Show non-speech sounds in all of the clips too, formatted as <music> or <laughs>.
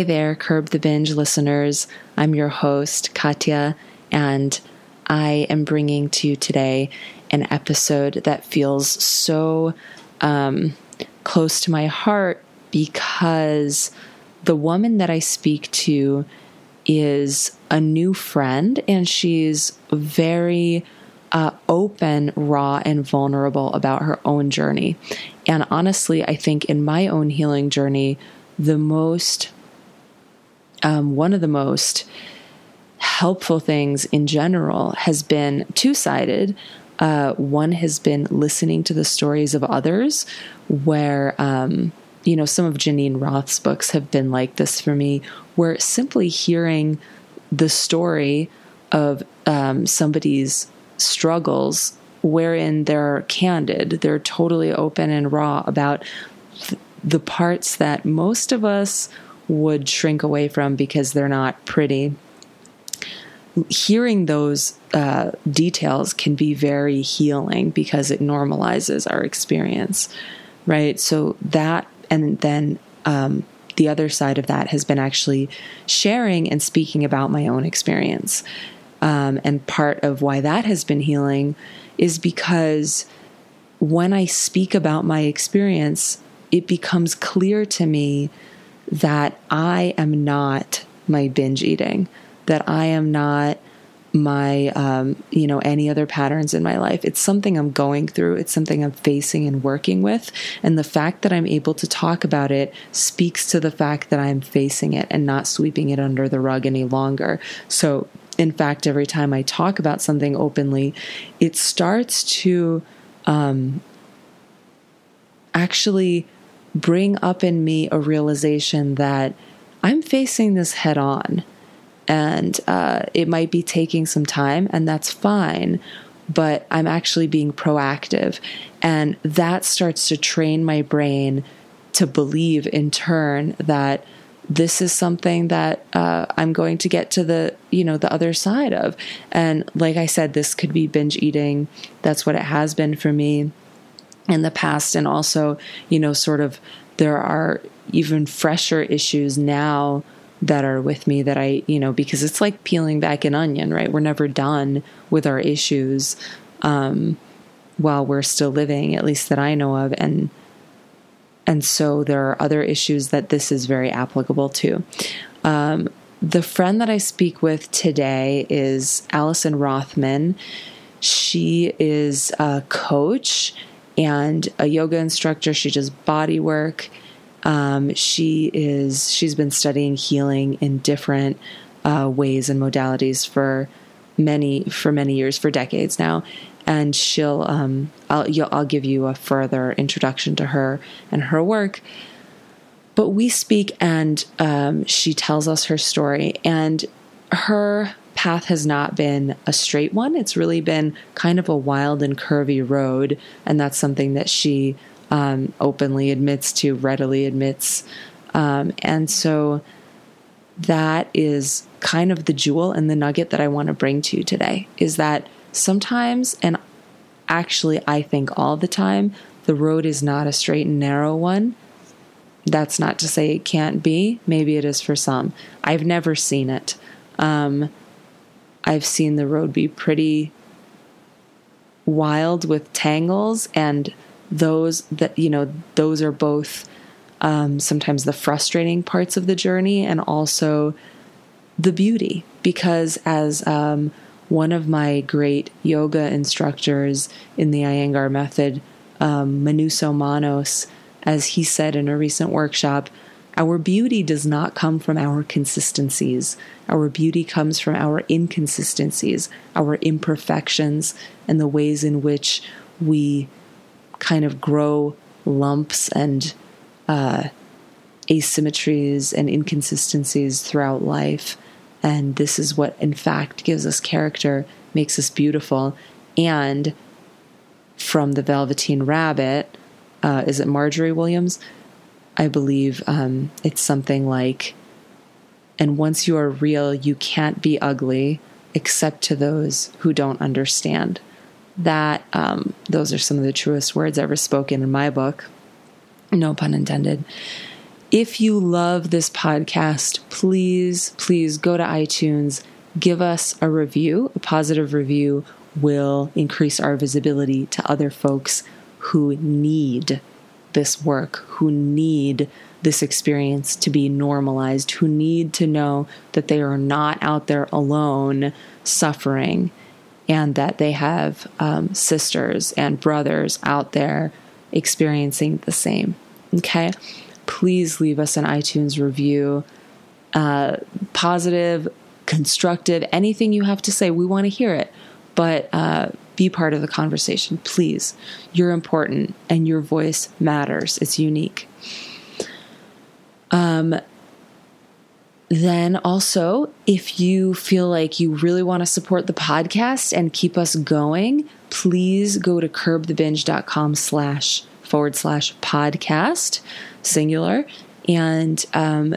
Hey there, Curb the Binge listeners. I'm your host, Katya, and I am bringing to you today an episode that feels so um, close to my heart because the woman that I speak to is a new friend and she's very uh, open, raw, and vulnerable about her own journey. And honestly, I think in my own healing journey, the most um, one of the most helpful things in general has been two sided. Uh, one has been listening to the stories of others, where, um, you know, some of Geneen Roth's books have been like this for me, where simply hearing the story of um, somebody's struggles, wherein they're candid, they're totally open and raw about th- the parts that most of us would shrink away from because they're not pretty. Hearing those uh, details can be very healing because it normalizes our experience, right? So that, and then um, the other side of that has been actually sharing and speaking about my own experience. Um, and part of why that has been healing is because when I speak about my experience, it becomes clear to me that I am not my binge eating, that I am not my um, you know any other patterns in my life. It's something i'm going through. It's something i'm facing and working with. And the fact that i'm able to talk about it speaks to the fact that i'm facing it and not sweeping it under the rug any longer. So in fact every time i talk about something openly it starts to um, actually bring up in me a realization that I'm facing this head on. And uh, it might be taking some time, and that's fine, but I'm actually being proactive. And that starts to train my brain to believe in turn that this is something that uh, I'm going to get to the you know the other side of. And like I said, this could be binge eating. That's what it has been for me in the past and also you know sort of there are even fresher issues now that are with me that I, you know, because it's like peeling back an onion, right? We're never done with our issues um, while we're still living, at least that I know of, and and so there are other issues that this is very applicable to. Um, the friend that I speak with today is Allison Rothman. She is a coach and a yoga instructor. She does body work. Um, she is she's been studying healing in different uh, ways and modalities for many for many years, for decades now. And she'll um, I'll I'll give you a further introduction to her and her work. But we speak, and um, she tells us her story, and her path has not been a straight one. It's really been kind of a wild and curvy road. And that's something that she um, openly admits to, readily admits. Um, and so that is kind of the jewel and the nugget that I want to bring to you today is that sometimes, and actually, I think all the time, the road is not a straight and narrow one. That's not to say it can't be. Maybe it is for some. I've never seen it. Um, I've seen the road be pretty wild with tangles and those that you know those are both um, sometimes the frustrating parts of the journey and also the beauty. Because as um, one of my great yoga instructors in the Iyengar method um, Manouso Manos as he said in a recent workshop our beauty does not come from our consistencies. Our beauty comes from our inconsistencies, our imperfections, and the ways in which we kind of grow lumps and uh, asymmetries and inconsistencies throughout life. And this is what, in fact, gives us character, makes us beautiful. And from the Velveteen Rabbit, uh, is it Margery Williams? I believe um, it's something like, and once you are real, you can't be ugly except to those who don't understand. That, um, those are some of the truest words ever spoken in my book. No pun intended. If you love this podcast, please, please go to iTunes, give us a review. A positive review will increase our visibility to other folks who need this work, who need this experience to be normalized, who need to know that they are not out there alone suffering and that they have um, sisters and brothers out there experiencing the same. Okay? Please leave us an iTunes review. Uh, positive, constructive, anything you have to say, we want to hear it. But uh, be part of the conversation, please. You're important and your voice matters, it's unique. Um, then also, if you feel like you really want to support the podcast and keep us going, please go to curbthebinge.com slash forward slash podcast, singular, and um,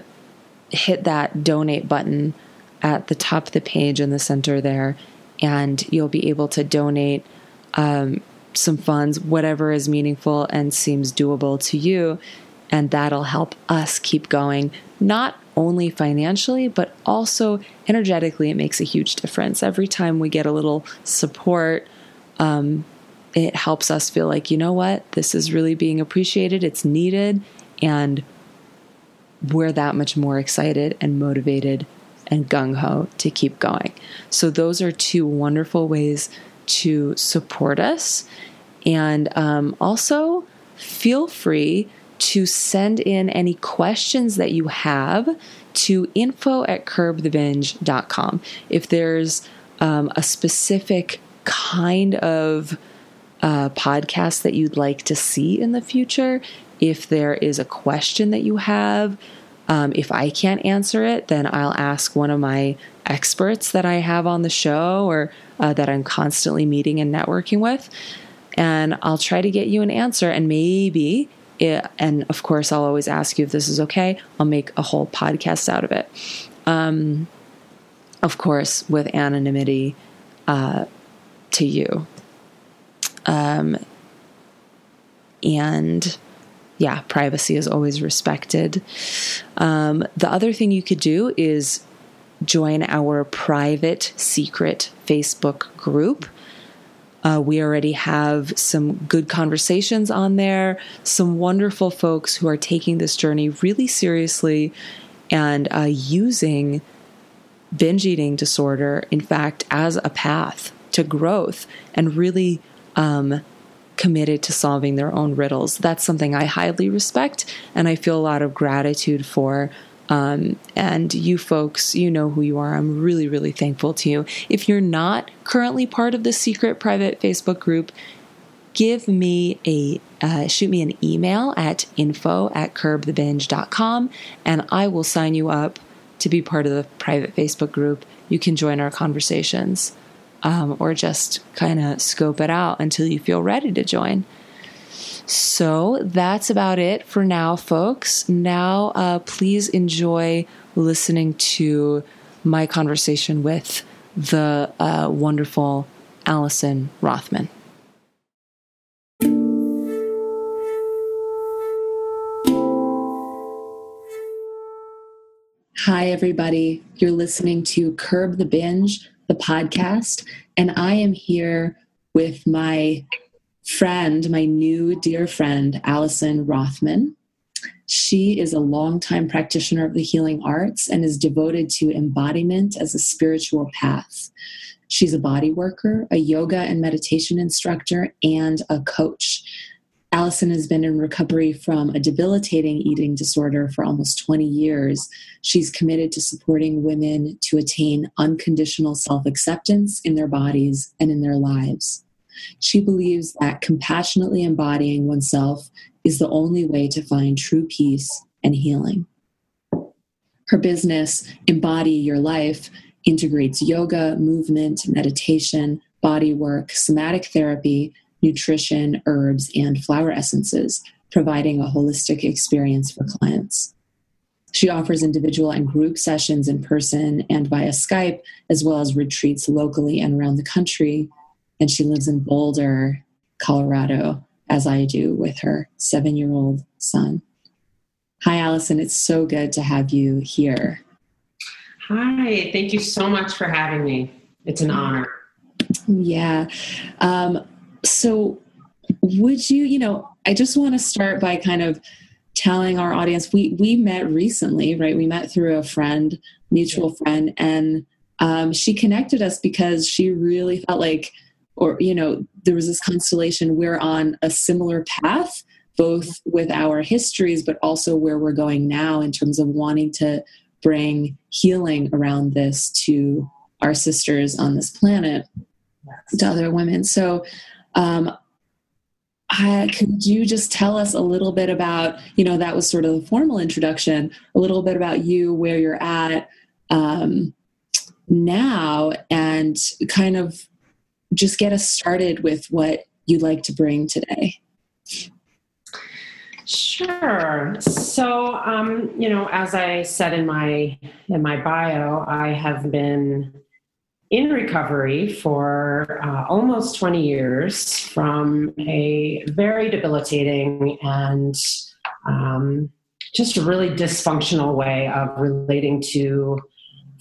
hit that donate button at the top of the page in the center there, and you'll be able to donate um, some funds, whatever is meaningful and seems doable to you. And that'll help us keep going, not only financially, but also energetically. It makes a huge difference. Every time we get a little support, um, it helps us feel like, you know what, this is really being appreciated, it's needed, and we're that much more excited and motivated and gung ho to keep going. So, those are two wonderful ways to support us. And um, also, feel free to send in any questions that you have to info at curbthebinge.com. If there's um, a specific kind of uh, podcast that you'd like to see in the future, if there is a question that you have, um, if I can't answer it, then I'll ask one of my experts that I have on the show or uh, that I'm constantly meeting and networking with. And I'll try to get you an answer. And maybe it, and of course, I'll always ask you if this is okay. I'll make a whole podcast out of it. Um, of course, with anonymity uh, to you. Um, and yeah, privacy is always respected. Um, the other thing you could do is join our private secret Facebook group. Uh, we already have some good conversations on there, some wonderful folks who are taking this journey really seriously and uh, using binge eating disorder, in fact, as a path to growth and really um, committed to solving their own riddles. That's something I highly respect and I feel a lot of gratitude for. Um, and you folks, you know who you are. I'm really, really thankful to you. If you're not currently part of the secret private Facebook group, give me a uh, shoot me an email at info at curbthebinge.com and I will sign you up to be part of the private Facebook group. You can join our conversations um, or just kind of scope it out until you feel ready to join. So that's about it for now, folks. Now, uh, please enjoy listening to my conversation with the uh, wonderful Allison Rothman. Hi, everybody. You're listening to Curb the Binge, the podcast, and I am here with my friend, my new dear friend, Allison Rothman. She is a longtime practitioner of the healing arts and is devoted to embodiment as a spiritual path. She's a body worker, a yoga and meditation instructor, and a coach. Allison has been in recovery from a debilitating eating disorder for almost 20 years. She's committed to supporting women to attain unconditional self acceptance in their bodies and in their lives. She believes that compassionately embodying oneself is the only way to find true peace and healing. Her business, Embody Your Life, integrates yoga, movement, meditation, body work, somatic therapy, nutrition, herbs, and flower essences, providing a holistic experience for clients. She offers individual and group sessions in person and via Skype, as well as retreats locally and around the country and she lives in Boulder, Colorado, as I do with her seven year old son. Hi, Allison. It's so good to have you here. Hi. Thank you so much for having me. It's an honor. Yeah. Um, so, would you, you know, I just want to start by kind of telling our audience we we met recently, right? We met through a friend, mutual friend, and um, she connected us because she really felt like, or you know, there was this constellation. We're on a similar path, both with our histories, but also where we're going now in terms of wanting to bring healing around this to our sisters on this planet, to other women. So. Um, uh, could you just tell us a little bit about, you know, that was sort of the formal introduction, a little bit about you, where you're at um, now, and kind of just get us started with what you'd like to bring today? Sure. So, um, you know, as I said in my in my bio, I have been in recovery for uh, almost 20 years from a very debilitating and um, just a really dysfunctional way of relating to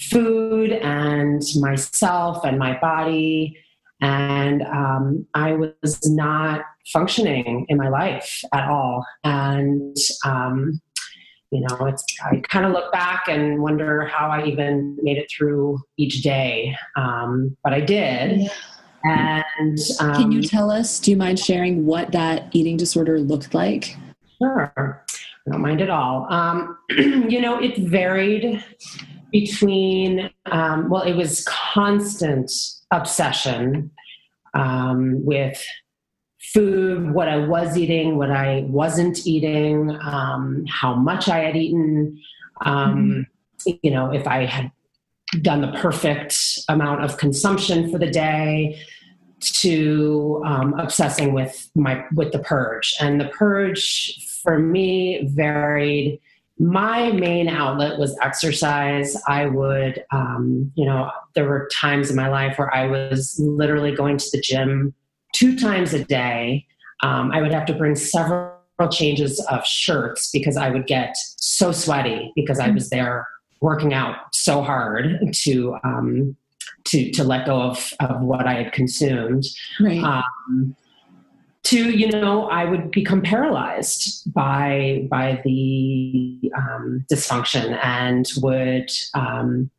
food and myself and my body. And um, I was not functioning in my life at all. And um, you know it's i kind of look back and wonder how i even made it through each day um, but i did. Yeah. and um, can you um, tell us do you mind sharing what that eating disorder looked like? Sure. I don't mind at all. Um, <clears throat> you know it varied between um, well it was constant obsession um, with food, what I was eating, what I wasn't eating, um, how much I had eaten, um, mm-hmm. you know, if I had done the perfect amount of consumption for the day to um, obsessing with my with the purge. And the purge for me varied. My main outlet was exercise. I would um, you know there were times in my life where i was literally going to the gym two times a day. Um, I would have to bring several changes of shirts because I would get so sweaty because I was there working out so hard to um, to to let go of, of what I had consumed. Right. Um, to you know, I would become paralyzed by by the um, dysfunction and would um,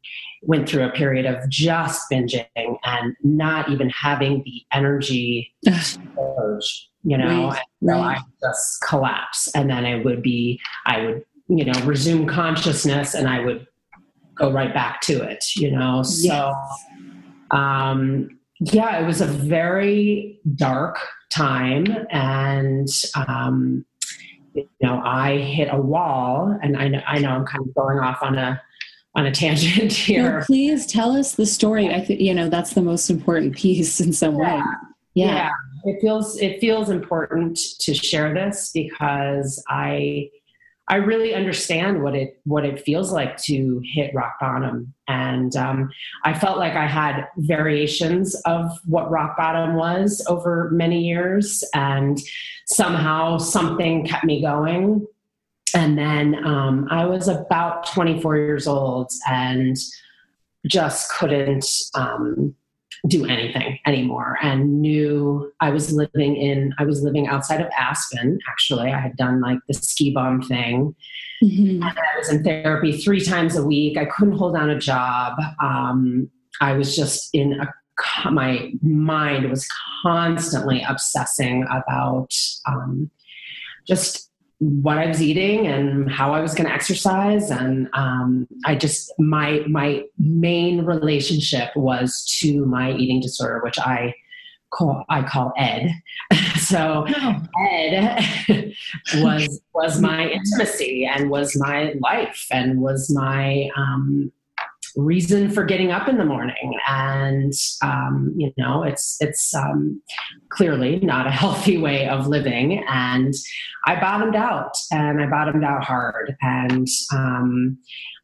went through a period of just binging and not even having the energy <sighs> to purge, you know, right, right. I just collapse. And then I would be, I would, you know, resume consciousness and I would go right back to it, you know. Yes. So um yeah, it was a very dark time and um you know, I hit a wall and I know I know I'm kind of going off on a on a tangent <laughs> here. Please tell us the story. I think you know that's the most important piece in some yeah. way. Yeah. yeah. It feels it feels important to share this because I I really understand what it what it feels like to hit rock bottom, and um, I felt like I had variations of what rock bottom was over many years, and somehow something kept me going and then um, I was about 24 years old and just couldn't um, do anything anymore and knew I was living in, I was living outside of Aspen, actually. I had done like the ski bum thing. Mm-hmm. And I was in therapy three times a week. I couldn't hold down a job. Um, I was just in a my mind was constantly obsessing about um, just what I was eating and how I was going to exercise, and um, I just my my main relationship was to my eating disorder, which I call I call Ed. <laughs> so Ed <laughs> was was my intimacy and was my life and was my um, reason for getting up in the morning. And um, you know it's it's um, clearly not a <laughs> healthy way of living. And i bottomed out and i bottomed out hard. And um,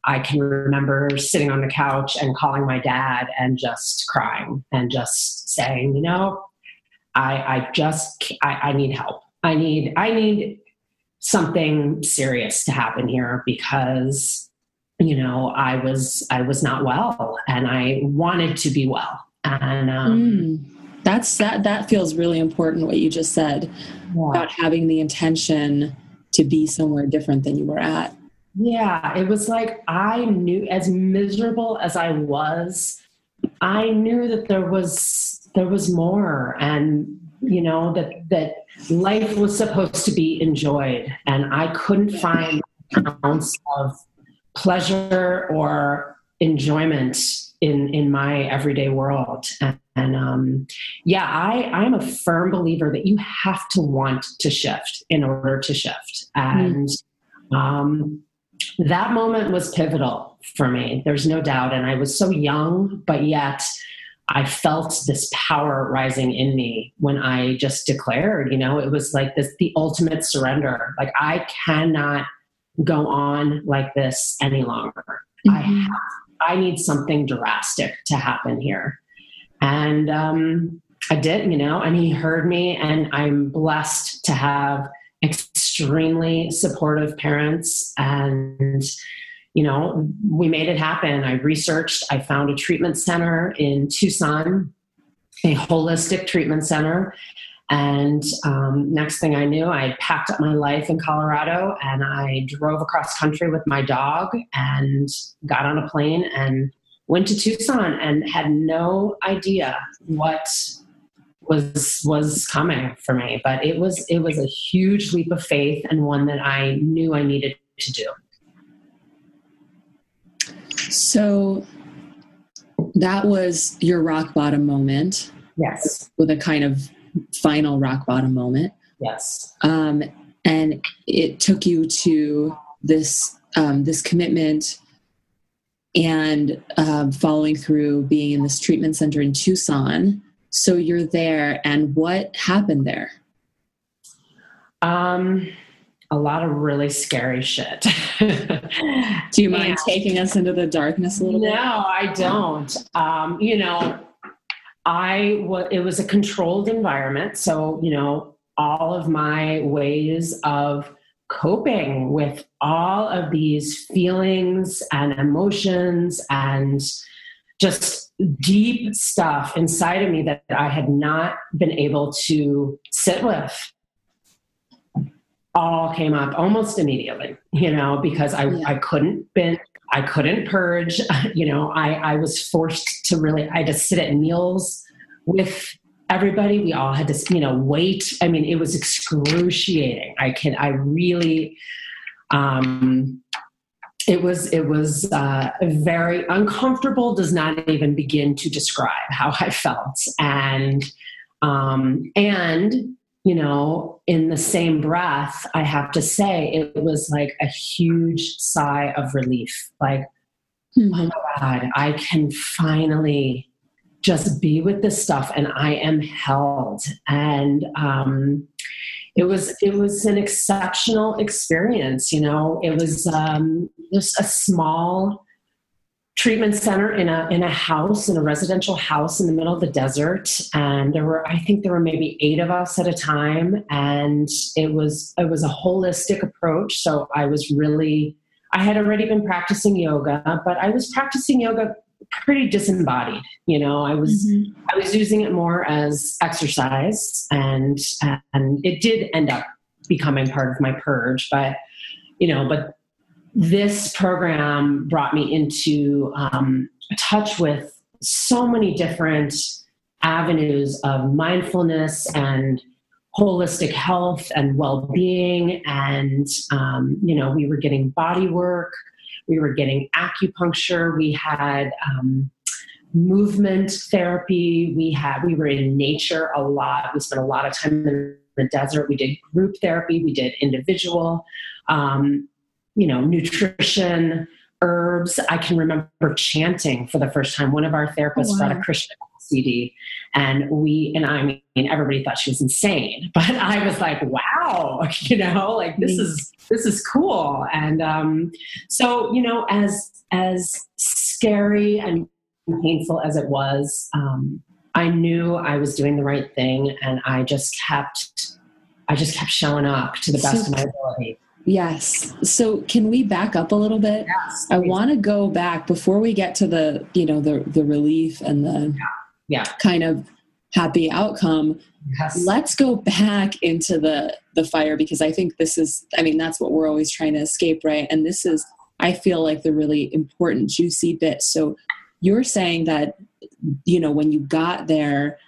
i can remember sitting on the couch and calling my dad and just crying and just saying you know i i just i, I need help. I need i need something serious to happen here because you know i was i was not well and i wanted to be well. And um, mm, that's that that feels really important what you just said yeah. about having the intention to be somewhere different than you were at. Yeah. It was like i knew as miserable as i was i knew that there was there was more and you know that that life was supposed to be enjoyed. And i couldn't find an ounce of pleasure or enjoyment in in my everyday world and, and um, yeah i i am a firm believer that you have to want to shift in order to shift and mm. um, that moment was pivotal for me there's no doubt and i was so young but yet I felt this power rising in me when I just declared, you know, it was like this the ultimate surrender. Like I cannot go on like this any longer. Mm-hmm. I have, I need something drastic to happen here. And um, I did, you know, and he heard me, and I'm blessed to have extremely supportive parents and you know, we made it happen. I researched, I found a treatment center in Tucson, a holistic treatment center. And um, next thing I knew, I packed up my life in Colorado and I drove across country with my dog and got on a plane and went to Tucson and had no idea what was was coming for me. But it was it was a huge leap of faith and one that I knew I needed to do. So that was your rock bottom moment. Yes. With a kind of final rock bottom moment. Yes. Um, and it took you to this um, this commitment and um, following through being in this treatment center in Tucson. So you're there, and what happened there? Um, a lot of really scary shit. <laughs> Do you mind and, taking us into the darkness a little no, bit? No, I don't. Um, you know, I was, it was a controlled environment. So, you know, all of my ways of coping with all of these feelings and emotions and just deep stuff inside of me that I had not been able to sit with all came up almost immediately, you know, because I, yeah. I couldn't bin, I couldn't purge, <laughs> you know, I, I was forced to really, I had to sit at meals with everybody. We all had to, you know, wait. I mean, it was excruciating. I can, I really, um, it was it was uh, very uncomfortable does not even begin to describe how i felt and um, and you know, in the same breath, I have to say it was like a huge sigh of relief. Like, mm-hmm. oh God, I can finally just be with this stuff and I am held. And um, it was it was an exceptional experience, you know. It was um, just a small treatment center in a in a house in a residential house in the middle of the desert. And there were i think there were maybe eight of us at a time. And it was it was a holistic approach. So i was really i had already been practicing yoga but i was practicing yoga pretty disembodied. You know i was mm-hmm. i was using it more as exercise and and it did end up becoming part of my purge but you know but this program brought me into um, touch with so many different avenues of mindfulness and holistic health and well-being. And um, you know we were getting body work we were getting acupuncture we had um, movement therapy we had we were in nature a lot. We spent a lot of time in the desert. We did group therapy we did individual um, you know, nutrition, herbs. I can remember chanting for the first time. One of our therapists oh, wow. brought a Krishna CD, and we and I mean everybody thought she was insane, <laughs> but I was like, wow, <laughs> you know, like this is this is cool. And um, so you know, as as scary and painful as it was, um, I knew I was doing the right thing, and I just kept I just kept showing up to the best so, of my ability. Yes. So can we back up a little bit? Yes. I want to go back before we get to the, you know, the the relief and the yeah. yeah. kind of happy outcome. Yes. Let's go back into the the fire because I think this is I mean that's what we're always trying to escape, right? And this is I feel like the really important juicy bit. So you're saying that you know when you got there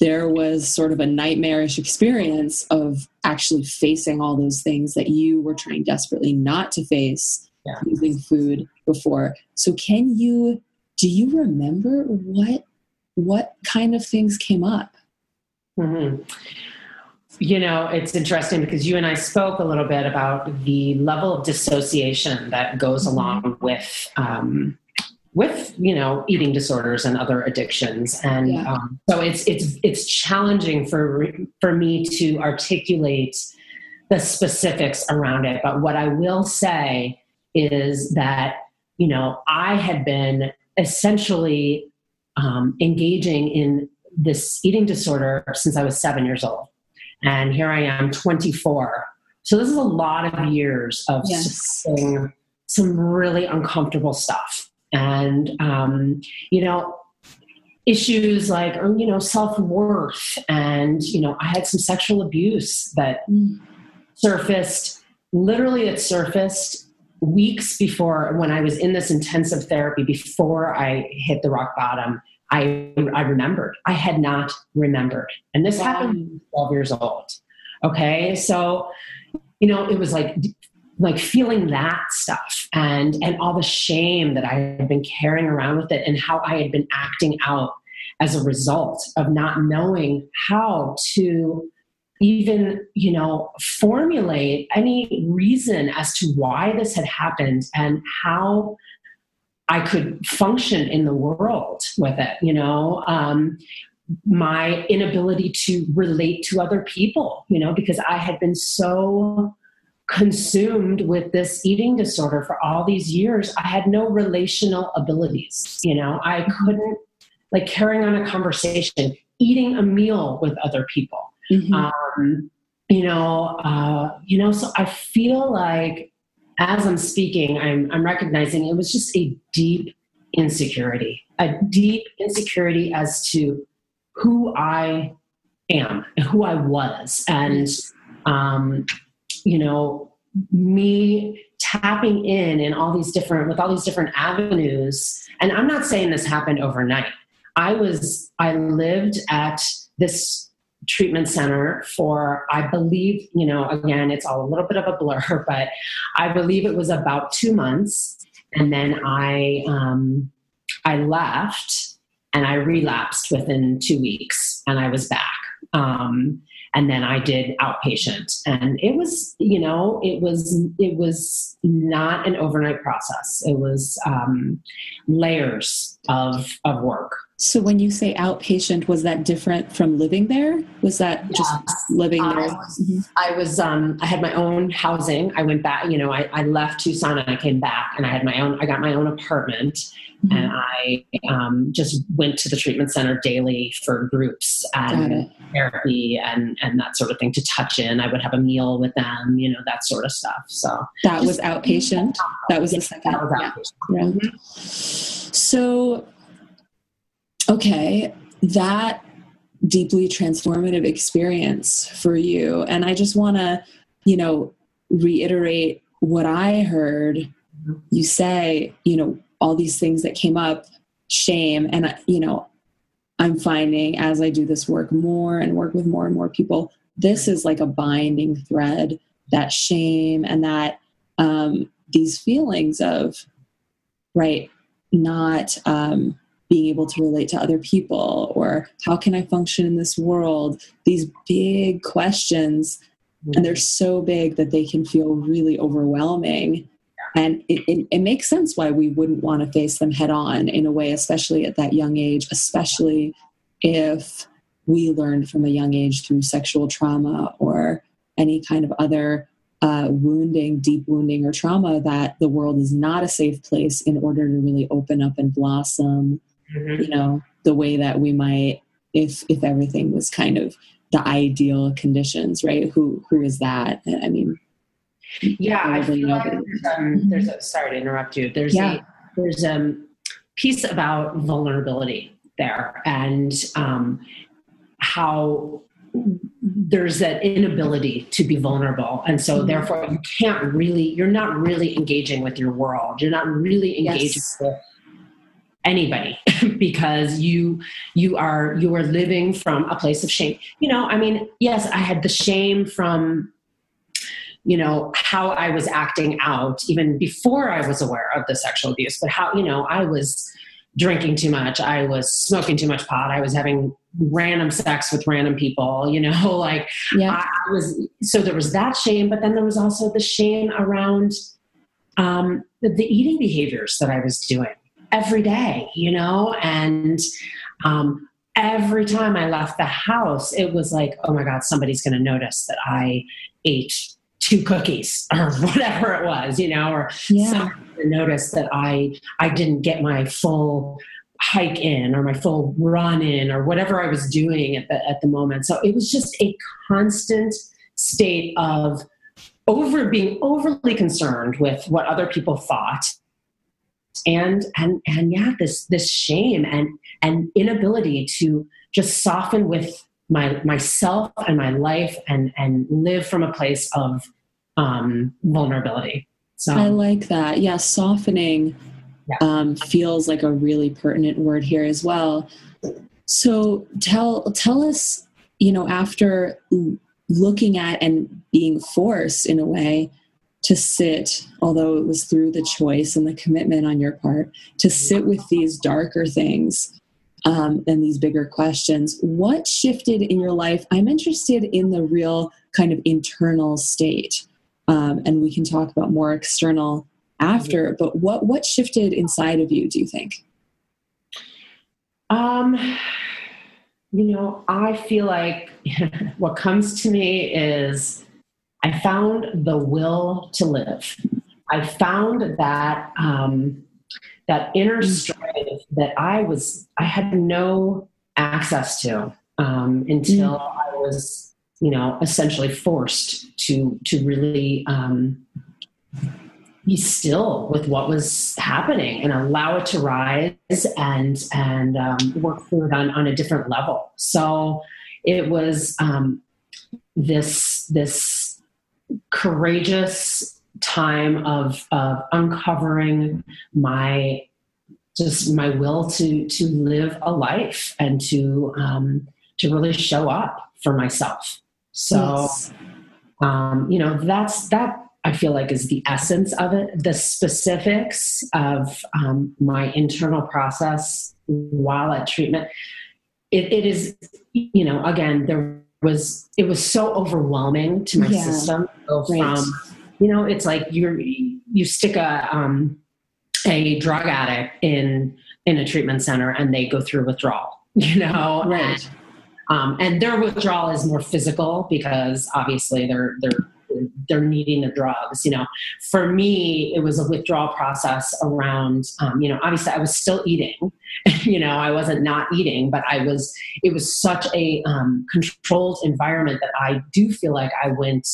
there was sort of a nightmarish experience of actually facing all those things that you were trying desperately not to face yeah. using food before. So can you do you remember what what kind of things came up? Mm-hmm. You know, it's interesting because you and I spoke a little bit about the level of dissociation that goes mm-hmm. along with um, with you know eating disorders and other addictions. And yeah. um, so it's it's it's challenging for for me to articulate the specifics around it. But what i will say is that you know i had been essentially um, engaging in this eating disorder since i was seven years old. And here i am 24 so this is a lot of years of yes. some really uncomfortable stuff and um, you know issues like you know self-worth and you know i had some sexual abuse that surfaced literally it surfaced weeks before when i was in this intensive therapy before i hit the rock bottom i i remembered. I had not remembered. And this wow. happened 12 years old. Okay? So you know it was like like feeling that stuff and and all the shame that I had been carrying around with it and how I had been acting out as a result of not knowing how to even you know formulate any reason as to why this had happened and how I could function in the world with it you know? Um, my inability to relate to other people you know because I had been so consumed with this eating disorder for all these years, I had no relational abilities. You know, I couldn't like carrying on a conversation, eating a meal with other people. Mm-hmm. Um, you know, uh, you know, so I feel like as I'm speaking, I'm, I'm recognizing it was just a deep insecurity, a deep insecurity as to who I am and who I was. And um, you know, me tapping in in all these different with all these different avenues. And i'm not saying this happened overnight. I was i lived at this treatment center for i believe you know again it's all a little bit of a blur <laughs> but i believe it was about two months. And then i um i left and i relapsed within two weeks and i was back. Um and then I did outpatient. And it was you know it was it was not an overnight process. It was um, layers of of work so when you say outpatient was that different from living there was that just living there I was, mm-hmm. I, was um, I had my own housing I went back you know I, I left Tucson and I came back and I had my own I got my own apartment Mm-hmm. And I um, just went to the treatment center daily for groups and therapy and, and that sort of thing to touch in. I would have a meal with them, you know, that sort of stuff. So that was outpatient. That was the second. That was outpatient. Yeah. Mm-hmm. So, okay, that deeply transformative experience for you. And I just want to, you know, reiterate what I heard you say, you know, all these things that came up shame and you know i'm finding as i do this work more and work with more and more people this is like a binding thread that shame and that um, these feelings of right not um, being able to relate to other people or how can i function in this world? These big questions and they're so big that they can feel really overwhelming. And it, it, it, makes sense why we wouldn't want to face them head on in a way, especially at that young age, especially if we learned from a young age through sexual trauma or any kind of other uh, wounding, deep wounding, or trauma that the world is not a safe place in order to really open up and blossom, mm-hmm. you know, the way that we might if if everything was kind of the ideal conditions, right? Who who is that? I mean, yeah, I feel like there's, um, there's a, sorry to interrupt you. There's yeah. a there's a piece about vulnerability there and um, how there's that inability to be vulnerable and so mm-hmm. therefore you can't really you're not really engaging with your world you're not really engaging yes. with anybody <laughs> because you you are you are living from a place of shame you know i mean yes i had the shame from you know how i was acting out even before i was aware of the sexual abuse but how you know i was drinking too much i was smoking too much pot i was having random sex with random people you know <laughs> like yeah. i was so there was that shame but then there was also the shame around um, the, the eating behaviors that i was doing every day you know and um, every time i left the house it was like oh my god somebody's going to notice that i ate two cookies <laughs> or whatever it was, you know, or yeah. notice that I I didn't get my full hike in or my full run in or whatever I was doing at the at the moment. So it was just a constant state of over being overly concerned with what other people thought and and and yeah this this shame and and inability to just soften with my myself and my life and and live from a place of um, vulnerability. So I like that. Yeah, softening yeah. Um, feels like a really pertinent word here as well. So tell tell us, you know, after looking at and being forced in a way to sit, although it was through the choice and the commitment on your part, to sit with these darker things um, and these bigger questions. What shifted in your life? I'm interested in the real kind of internal state. Um, and we can talk about more external after. But what what shifted inside of you? Do you think? Um, you know, I feel like <laughs> what comes to me is I found the will to live. I found that um, that inner mm. strength that I was I had no access to um, until mm. I was you know essentially forced to to really um, be still with what was happening and allow it to rise and and um, work through it on, on a different level so it was um, this this courageous time of, of uncovering my just my will to to live a life and to um, to really show up for myself so, yes. um, you know, that's that I feel like is the essence of it. The specifics of um, my internal process while at treatment, it, it is, you know, again, there was, it was so overwhelming to my yeah. system. So right. From, you know, it's like you're, you stick a, um, a drug addict in, in a treatment center and they go through withdrawal, <laughs> you know, right. And, um, and their withdrawal is more physical because obviously they're they're they're needing the drugs. You know, for me, it was a withdrawal process around. Um, you know, obviously I was still eating. <laughs> you know, I wasn't not eating, but I was. It was such a um, controlled environment that I do feel like I went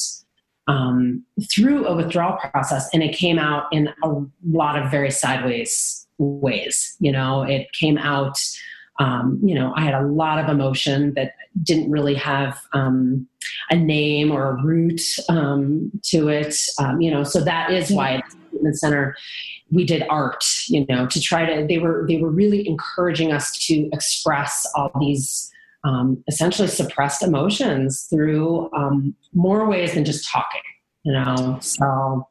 um, through a withdrawal process, and it came out in a lot of very sideways ways. You know, it came out um, you know, I had a lot of emotion that didn't really have um, a name or a root um, to it. Um, you know, so that is why at the treatment center we did art. You know, to try to they were they were really encouraging us to express all these. Um, essentially suppressed emotions through um, more ways than just talking you know so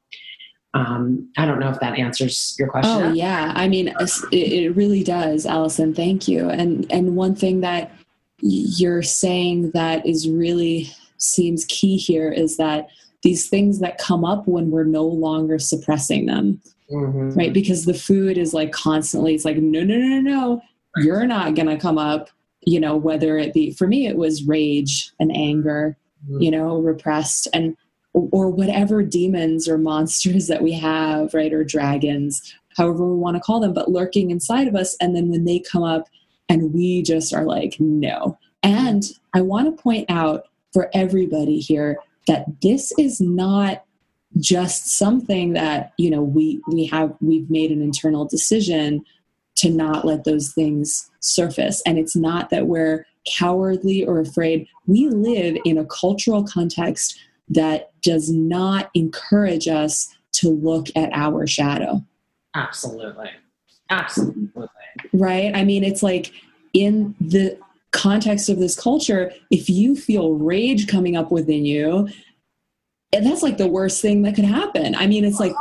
um, I don't know if that answers your question. Oh yeah, I mean it, really does, Allison. Thank you. And and one thing that you're saying that is really seems key here is that these things that come up when we're no longer suppressing them, mm-hmm. right? Because the food is like constantly, it's like no, no, no, no, you're not gonna come up. You know, whether it be for me, it was rage and anger. Mm-hmm. You know, repressed and or whatever demons or monsters that we have, right, or dragons, however we want to call them, but lurking inside of us. And then when they come up and we just are like, no. And I want to point out for everybody here that this is not just something that you know we we have we've made an internal decision to not let those things surface and it's not that we're cowardly or afraid we live in a cultural context that does not encourage us to look at our shadow absolutely absolutely right i mean it's like in the context of this culture if you feel rage coming up within you and that's like the worst thing that could happen. I mean, it's like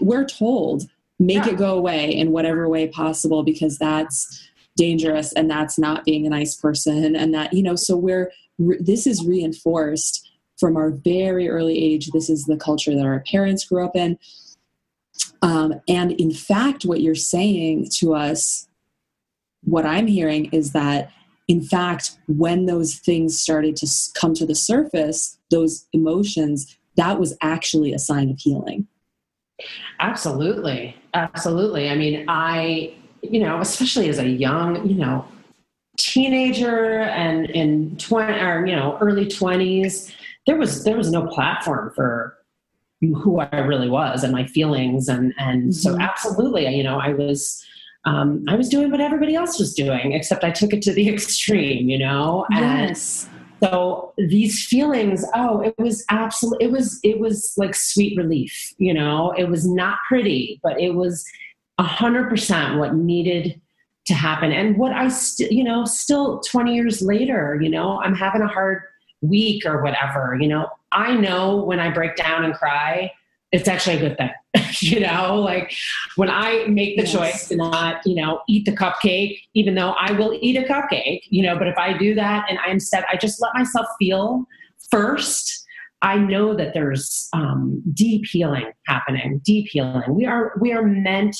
we're told make yeah. it go away in whatever way possible because that's dangerous and that's not being a nice person and that you know so we're this is reinforced from our very early age this is the culture that our parents grew up in um, and in fact what you're saying to us what i'm hearing is that in fact when those things started to come to the surface those emotions that was actually a sign of healing. Absolutely. Absolutely. I mean, I, you know, especially as a young, you know, teenager and in 20 or, you know, early 20s, there was there was no platform for who I really was and my feelings and and mm-hmm. so absolutely, you know, I was um, I was doing what everybody else was doing, except I took it to the <laughs> extreme, you know. Yes so these feelings oh it was absolutely it was it was like sweet relief you know it was not pretty but it was a hundred percent what needed to happen and what i still you know still 20 years later you know i'm having a hard week or whatever you know i know when i break down and cry it's actually a good thing. <laughs> you know, like when I make the yes. choice to not, you know, eat the cupcake, even though I will eat a cupcake, you know, but if I do that and I instead, I just let myself feel first, I know that there's um, deep healing happening, deep healing. We are, we are meant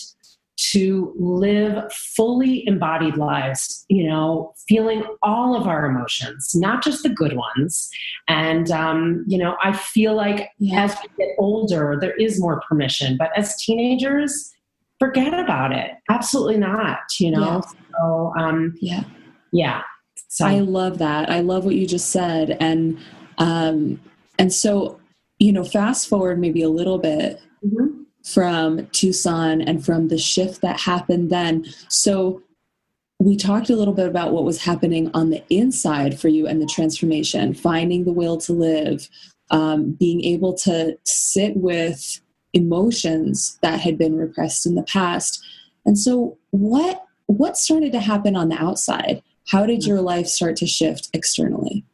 to live fully embodied lives, you know, feeling all of our emotions, not just the good ones. And, um, you know, I feel like yeah. as we get older, there is more permission. But as teenagers, forget about it. Absolutely not, you know? Yeah. So, um, yeah. Yeah. So I love that. I love what you just said. And, um, and so, you know, fast forward maybe a little bit. From Tucson and from the shift that happened then. So we talked a little bit about what was happening on the inside for you and the transformation, finding the will to live, um, being able to sit with emotions that had been repressed in the past. And so what what started to happen on the outside? How did your life start to shift externally?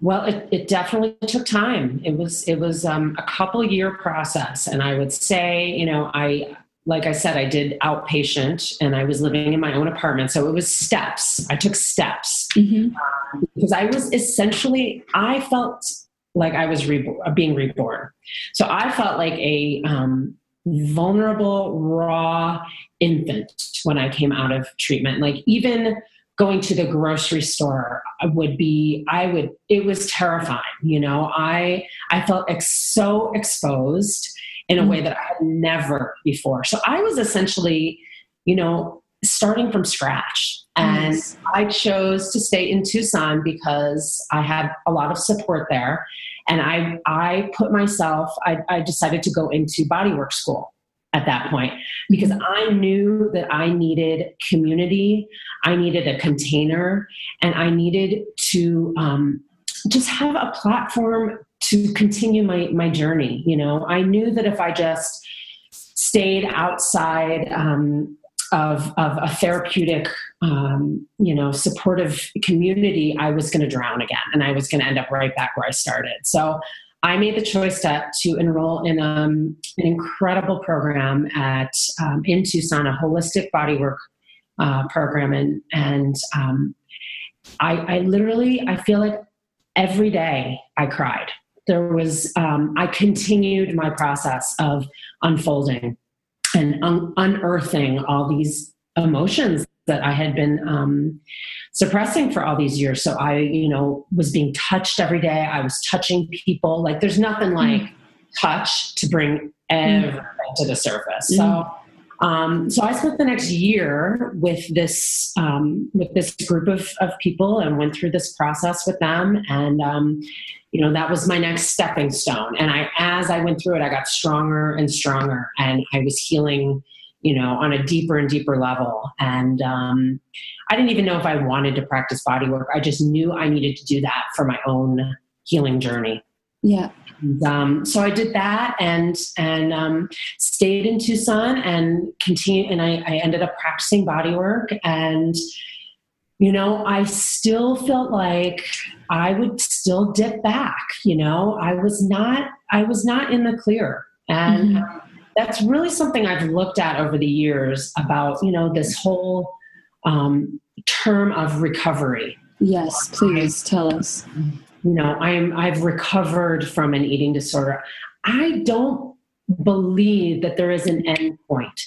Well, it, it definitely took time. It was it was um, a couple year process, and I would say, you know, I like I said, I did outpatient, and I was living in my own apartment, so it was steps. I took steps mm-hmm. um, because I was essentially I felt like I was reborn, being reborn. So I felt like a um, vulnerable, raw infant when I came out of treatment. Like even going to the grocery store would be i would it was terrifying you know? I i felt ex- so exposed in a way mm. that i had never before. So i was essentially you know starting from scratch. And yes. i chose to stay in tucson because i had a lot of support there. And i i put myself i, I decided to go into bodywork school at that point because I knew that I needed community, I needed a container, and I needed to um, just have a platform to continue my my journey. You know, I knew that if I just stayed outside um, of of a therapeutic, um, you know, supportive community, I was going to drown again, and I was going to end up right back where I started. So I made the choice to, to enroll in um, an incredible program at um, in Tucson, a holistic bodywork uh, program, and and um, I, I literally I feel like every day I cried. There was um, I continued my process of unfolding and un- unearthing all these emotions that I had been um, suppressing for all these years. So I, you know, was being touched every day. I was touching people. Like there's nothing like mm. touch to bring everything mm. to the surface. Mm. So um, so I spent the next year with this um, with this group of, of people and went through this process with them, and um, you know that was my next stepping stone. And I, as I went through it, I got stronger and stronger, and I was healing, you know, on a deeper and deeper level. And um, I didn't even know if I wanted to practice body work. I just knew I needed to do that for my own healing journey. Yeah. And, um, so I did that and and um, stayed in Tucson and continued. And I, I ended up practicing body work and you know, I still felt like I would still dip back. You know, I was not I was not in the clear, and mm-hmm. That's really something I've looked at over the years about you know this whole um, term of recovery. Yes, please tell us. You know i'm i've recovered from an eating disorder. I don't believe that there is an end point.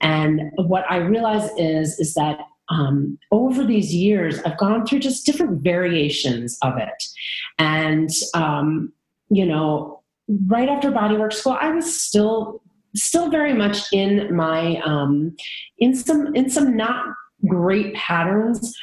And what i realize is is that um, over these years i've gone through just different variations of it. And um, you know right after bodywork school i was still still very much in my um, in some in some not great patterns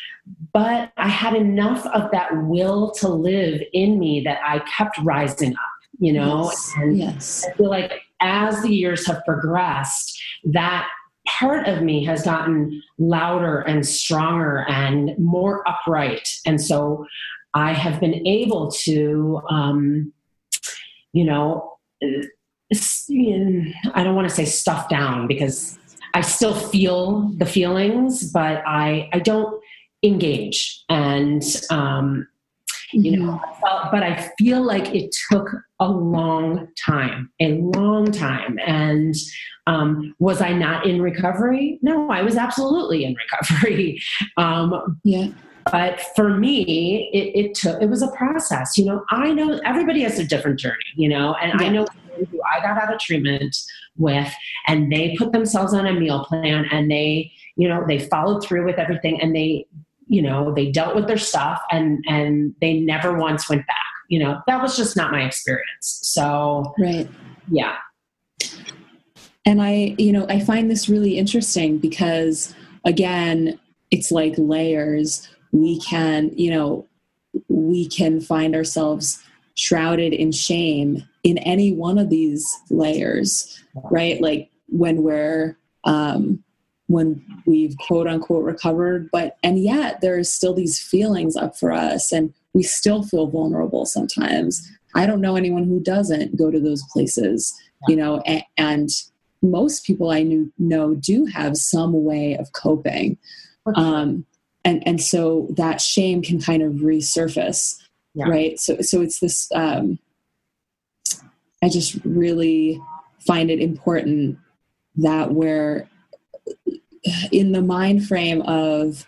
but I had enough of that will to live in me that I kept rising up, you know? Yes. And yes. I feel like as the years have progressed, that part of me has gotten louder and stronger and more upright. And so I have been able to, um, you know, I don't want to say stuff down because I still feel the feelings, but I, I don't engage. And um, you know mm-hmm. but i feel like it took a long time a long time. And um, was i not in recovery? No i was absolutely in recovery. <laughs> Um, yeah. but for me it, it, took it was a process you know? I know everybody has a different journey you know? And yeah. i know who i got out of treatment with and they put themselves on a meal plan and they you know they followed through with everything and they you know they dealt with their stuff and and they never once went back. You know that was just not my experience. So right. yeah. And i you know i find this really interesting because again it's like layers. We can you know we can find ourselves shrouded in shame in any one of these layers right? Like when we're um when we've quote unquote recovered but and yet there's still these feelings up for us and we still feel vulnerable sometimes. I don't know anyone who doesn't go to those places you know and, and most people i knew know do have some way of coping. Um, and and so that shame can kind of resurface yeah. right so so it's this um, i just really find it important that we're in the mind frame of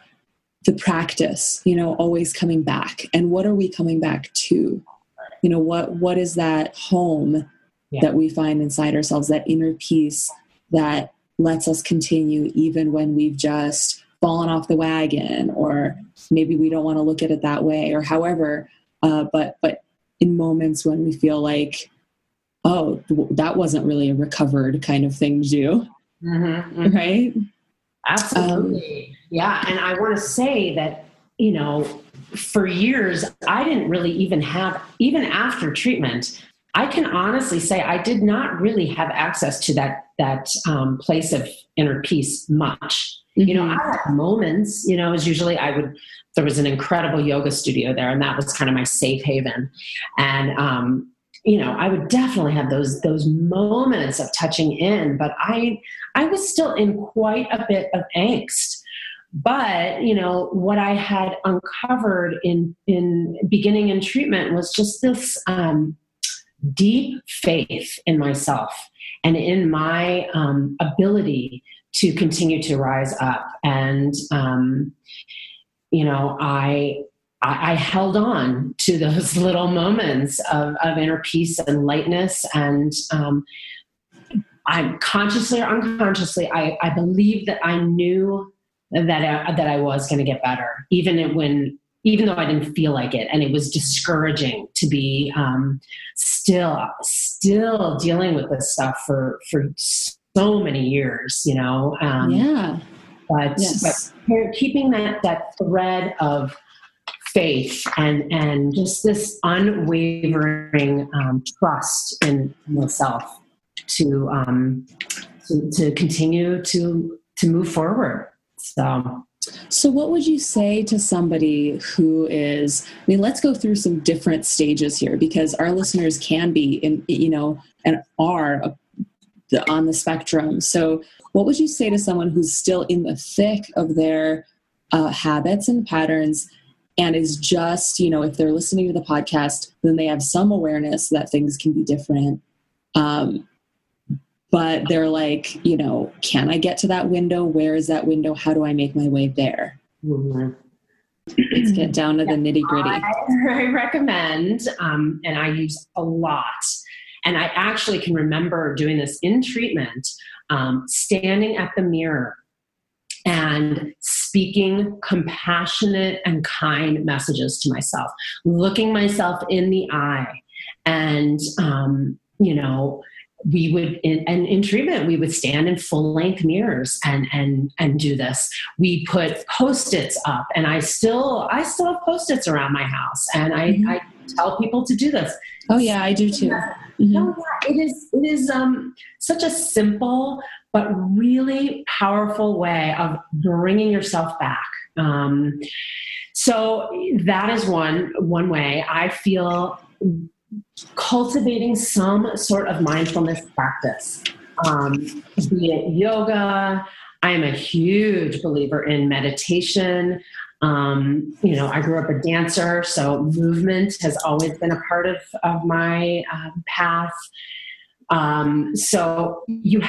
the practice you know always coming back and what are we coming back to you know what what is that home yeah. that we find inside ourselves that inner peace that lets us continue even when we've just fallen off the wagon or maybe we don't want to look at it that way or however uh, but but in moments when we feel like oh that wasn't really a recovered kind of thing to do mm-hmm, mm-hmm. right Absolutely. Um, yeah. And I want to say that, you know, for years, I didn't really even have, even after treatment, I can honestly say I did not really have access to that, that um, place of inner peace much. Mm-hmm. You know, mm-hmm. I had moments, you know, as usually I would, there was an incredible yoga studio there and that was kind of my safe haven. And, um, you know i would definitely have those those moments of touching in but i i was still in quite a bit of angst but you know what i had uncovered in in beginning in treatment was just this um, deep faith in myself and in my um, ability to continue to rise up. And um, you know i I, I held on to those <laughs> little moments of, of inner peace and lightness. And um, I'm consciously or unconsciously, I, I believe that I knew that I, that I was going to get better, even when even though I didn't feel like it, and it was discouraging to be um, still still dealing with this stuff for for so many years, you know. Um, yeah. But, yes. but keeping that that thread of faith and and just this unwavering um, trust in myself to, um, to to continue to to move forward. So so, what would you say to somebody who is, I mean, let's go through some different stages here because our listeners can be in, you know, and are on the spectrum. So, what would you say to someone who's still in the thick of their uh, habits and patterns and is just, you know, if they're listening to the podcast, then they have some awareness that things can be different. Um, but they're like, you know, can I get to that window? Where is that window? How do I make my way there? Mm-hmm. Let's get down to the nitty gritty. I, I, recommend, um, and I use a lot, and I actually can remember doing this in treatment, um, standing at the mirror and speaking compassionate and kind messages to myself, looking myself in the eye, and, um, you know, we would in, and in treatment we would stand in full length mirrors and and and do this we put post-its up and i still i still have post-its around my house and i mm-hmm. i tell people to do this oh yeah i do too mm-hmm. oh, yeah. it is it is um such a simple but really powerful way of bringing yourself back um so that is one one way i feel cultivating some sort of mindfulness practice, um, be it yoga. I am a huge believer in meditation. Um, you know, I grew up a dancer, so movement has always been a part of, of my uh, path. Um, so you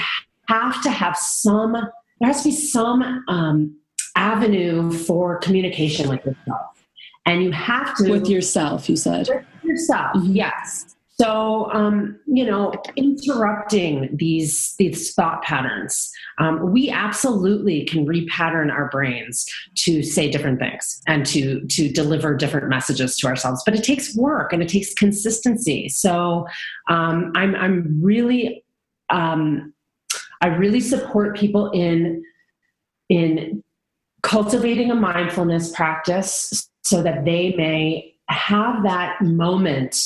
have to have some, there has to be some um, avenue for communication with yourself. And you have to. With yourself, you said yourself, mm-hmm. yes. So, um, you know, interrupting these these thought patterns, um, we absolutely can repattern our brains to say different things and to to deliver different messages to ourselves. But it takes work and it takes consistency. So, um, I'm I'm really um, I really support people in in cultivating a mindfulness practice so that they may have that moment,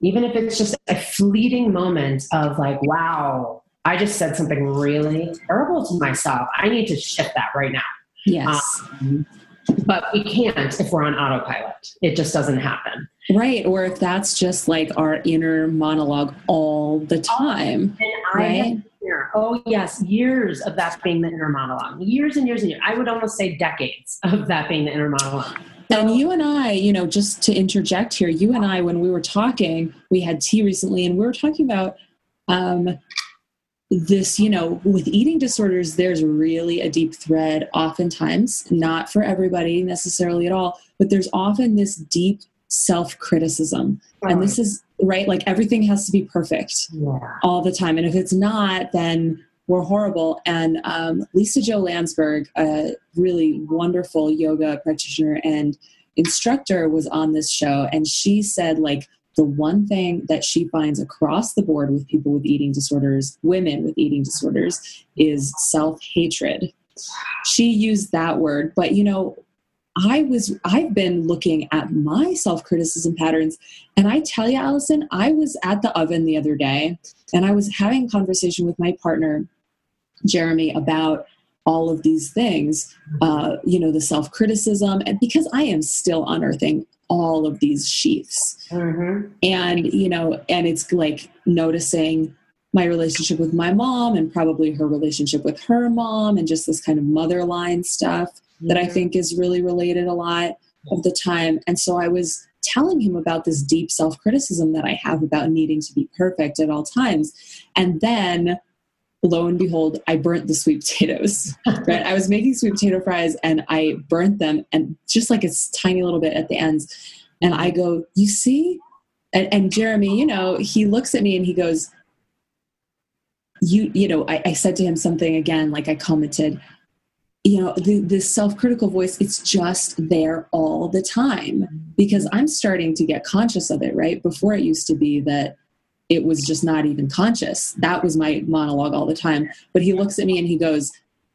even if it's just a fleeting moment of like, wow, I just said something really terrible to myself. I need to shift that right now. Yes. Um, but we can't if we're on autopilot. It just doesn't happen. Right. Or if that's just like our inner monologue all the time. And I right? Oh, yes, years of that being the inner monologue. Years and years and years. I would almost say decades of that being the inner monologue. And you and I, you know, just to interject here, you and I, when we were talking, we had tea recently, and we were talking about um, this, you know, with eating disorders, there's really a deep thread, oftentimes, not for everybody necessarily at all, but there's often this deep self criticism. Right. And this is right, like everything has to be perfect yeah. all the time. And if it's not, then were horrible. And um, Lisa-Jo Landsberg, a really wonderful yoga practitioner and instructor, was on this show, and she said, like, the one thing that she finds across the board with people with eating disorders, women with eating disorders, is self hatred. She used that word, but you know, I was I've been looking at my self-criticism patterns and I tell you Allison, I was at the oven the other day and I was having a conversation with my partner Jeremy about all of these things, uh, you know, the self criticism, and because I am still unearthing all of these sheaths. Mm-hmm. And, you know, and it's like noticing my relationship with my mom and probably her relationship with her mom and just this kind of mother line stuff mm-hmm. that I mm-hmm. think is really related a lot of the time. And so I was telling him about this deep self criticism that I have about needing to be perfect at all times. And then lo and behold, I burnt the sweet potatoes. <laughs> right? I was making sweet potato fries and I burnt them and just like a tiny little bit at the ends. And I go, You see? And, and Jeremy, you know, he looks at me and he goes, You, you know, I, I said to him something again, like I commented, you know, the, this self critical voice, it's just there all the time because I'm starting to get conscious of it, right? Before it used to be that it was just not even conscious. That was my monologue all the time. But he looks at me and he goes,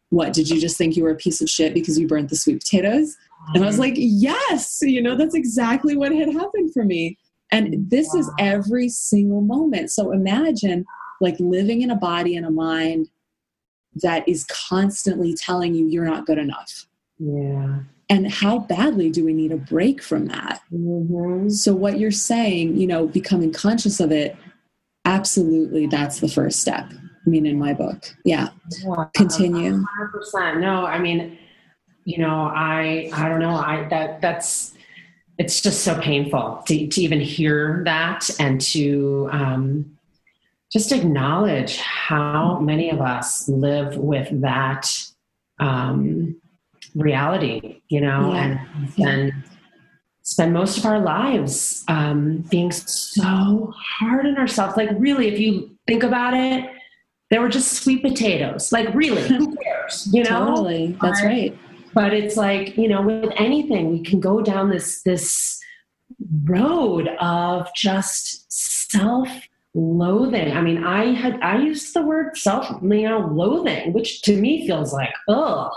What, did you just think you were a piece of shit because you burnt the sweet potatoes? And I was like, Yes, you know, that's exactly what had happened for me. And this is every single moment. So imagine like living in a body and a mind that is constantly telling you you're not good enough. Yeah. And how badly do we need a break from that? Mm-hmm. So, what you're saying, you know, becoming conscious of it, absolutely, that's the first step. I mean, in my book. Yeah. Continue. 100%. No, I mean, you know, I, I don't know. I, that, that's, it's just so painful to, to even hear that and to, um, just acknowledge how many of us live with that um, reality, you know, Yeah. and spend spend most of our lives um, being so hard on ourselves. Like, really, if you think about it, they were just sweet potatoes. Like, really, who <laughs> cares? You know, Totally. That's right. but it's like you know with anything we can go down this this road of just self loathing i mean i had i used the word self you know loathing which to me feels like oh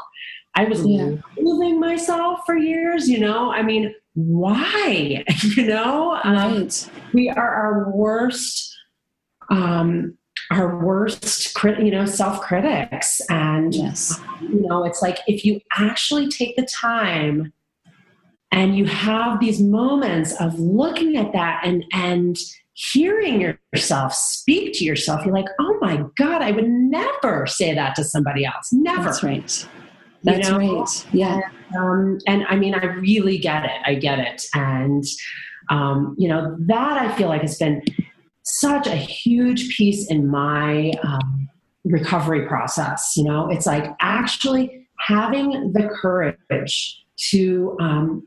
i was Yeah. loathing myself for years you know i mean why <laughs> you know um, we are our worst um our worst crit you know self critics and Yes. you know it's like if you actually take the time and you have these moments of looking at that and and hearing yourself speak to yourself you're like oh my god i would never say that to somebody else never That's right. You That's know? right. Yeah. Um, and I mean, I really get it. I get it. And, um, you know, that I feel like has been such a huge piece in my um, recovery process. You know, it's like actually having the courage to, um,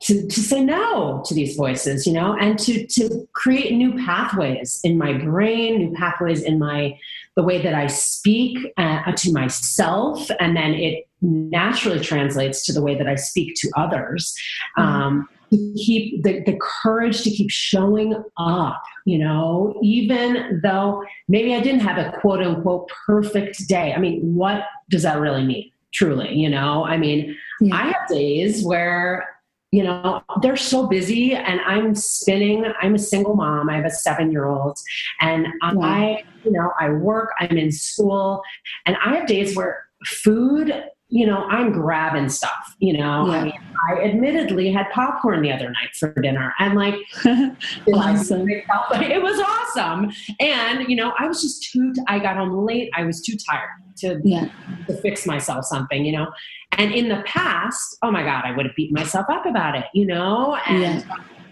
to, to say no to these voices, you know, and to, to create new pathways in my brain, new pathways in my, the way that I speak uh, to myself, and then it naturally translates to the way that I speak to others. Um, to keep the, the courage to keep showing up, you know, even though maybe I didn't have a quote unquote perfect day. I mean, what does that really mean? Truly, you know, I mean, Yeah. I have days where you know they're so busy and i'm spinning i'm a single mom i have a seven year old and Wow. i you know i work i'm in school and i have days where food you know i'm grabbing stuff you know Yeah. i mean i admittedly had popcorn the other night for dinner and like <laughs> Awesome. <laughs> it was awesome and you know i was just too i got home late i was too tired to Yeah. to fix myself something, you know. And in the past, oh my God, I would have beaten myself up about it, you know? And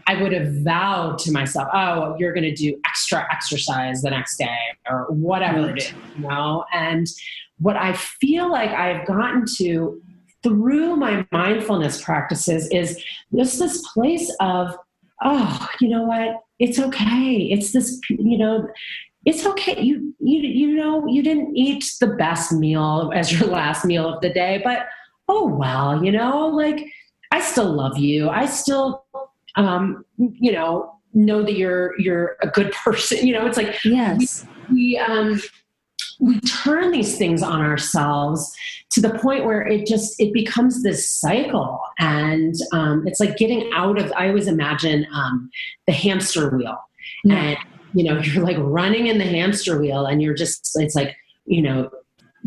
I would have vowed to myself, oh, you're going to do extra exercise the next day or whatever Right. it is, you know? And what I feel like I've gotten to through my mindfulness practices is just this place of, oh, you know what? It's okay. It's this, you know, it's okay. You you you know you didn't eat the best meal as your <laughs> last meal of the day, but oh well, you know, like I still love you. I still um you know know that you're you're a good <laughs> person. You know, it's like Yes. we um we turn these things on ourselves to the point where it just it becomes this cycle and um, it's like getting out of i always imagine um, the hamster wheel Yeah. and you know <laughs> you're like running in the hamster wheel and you're just it's like you know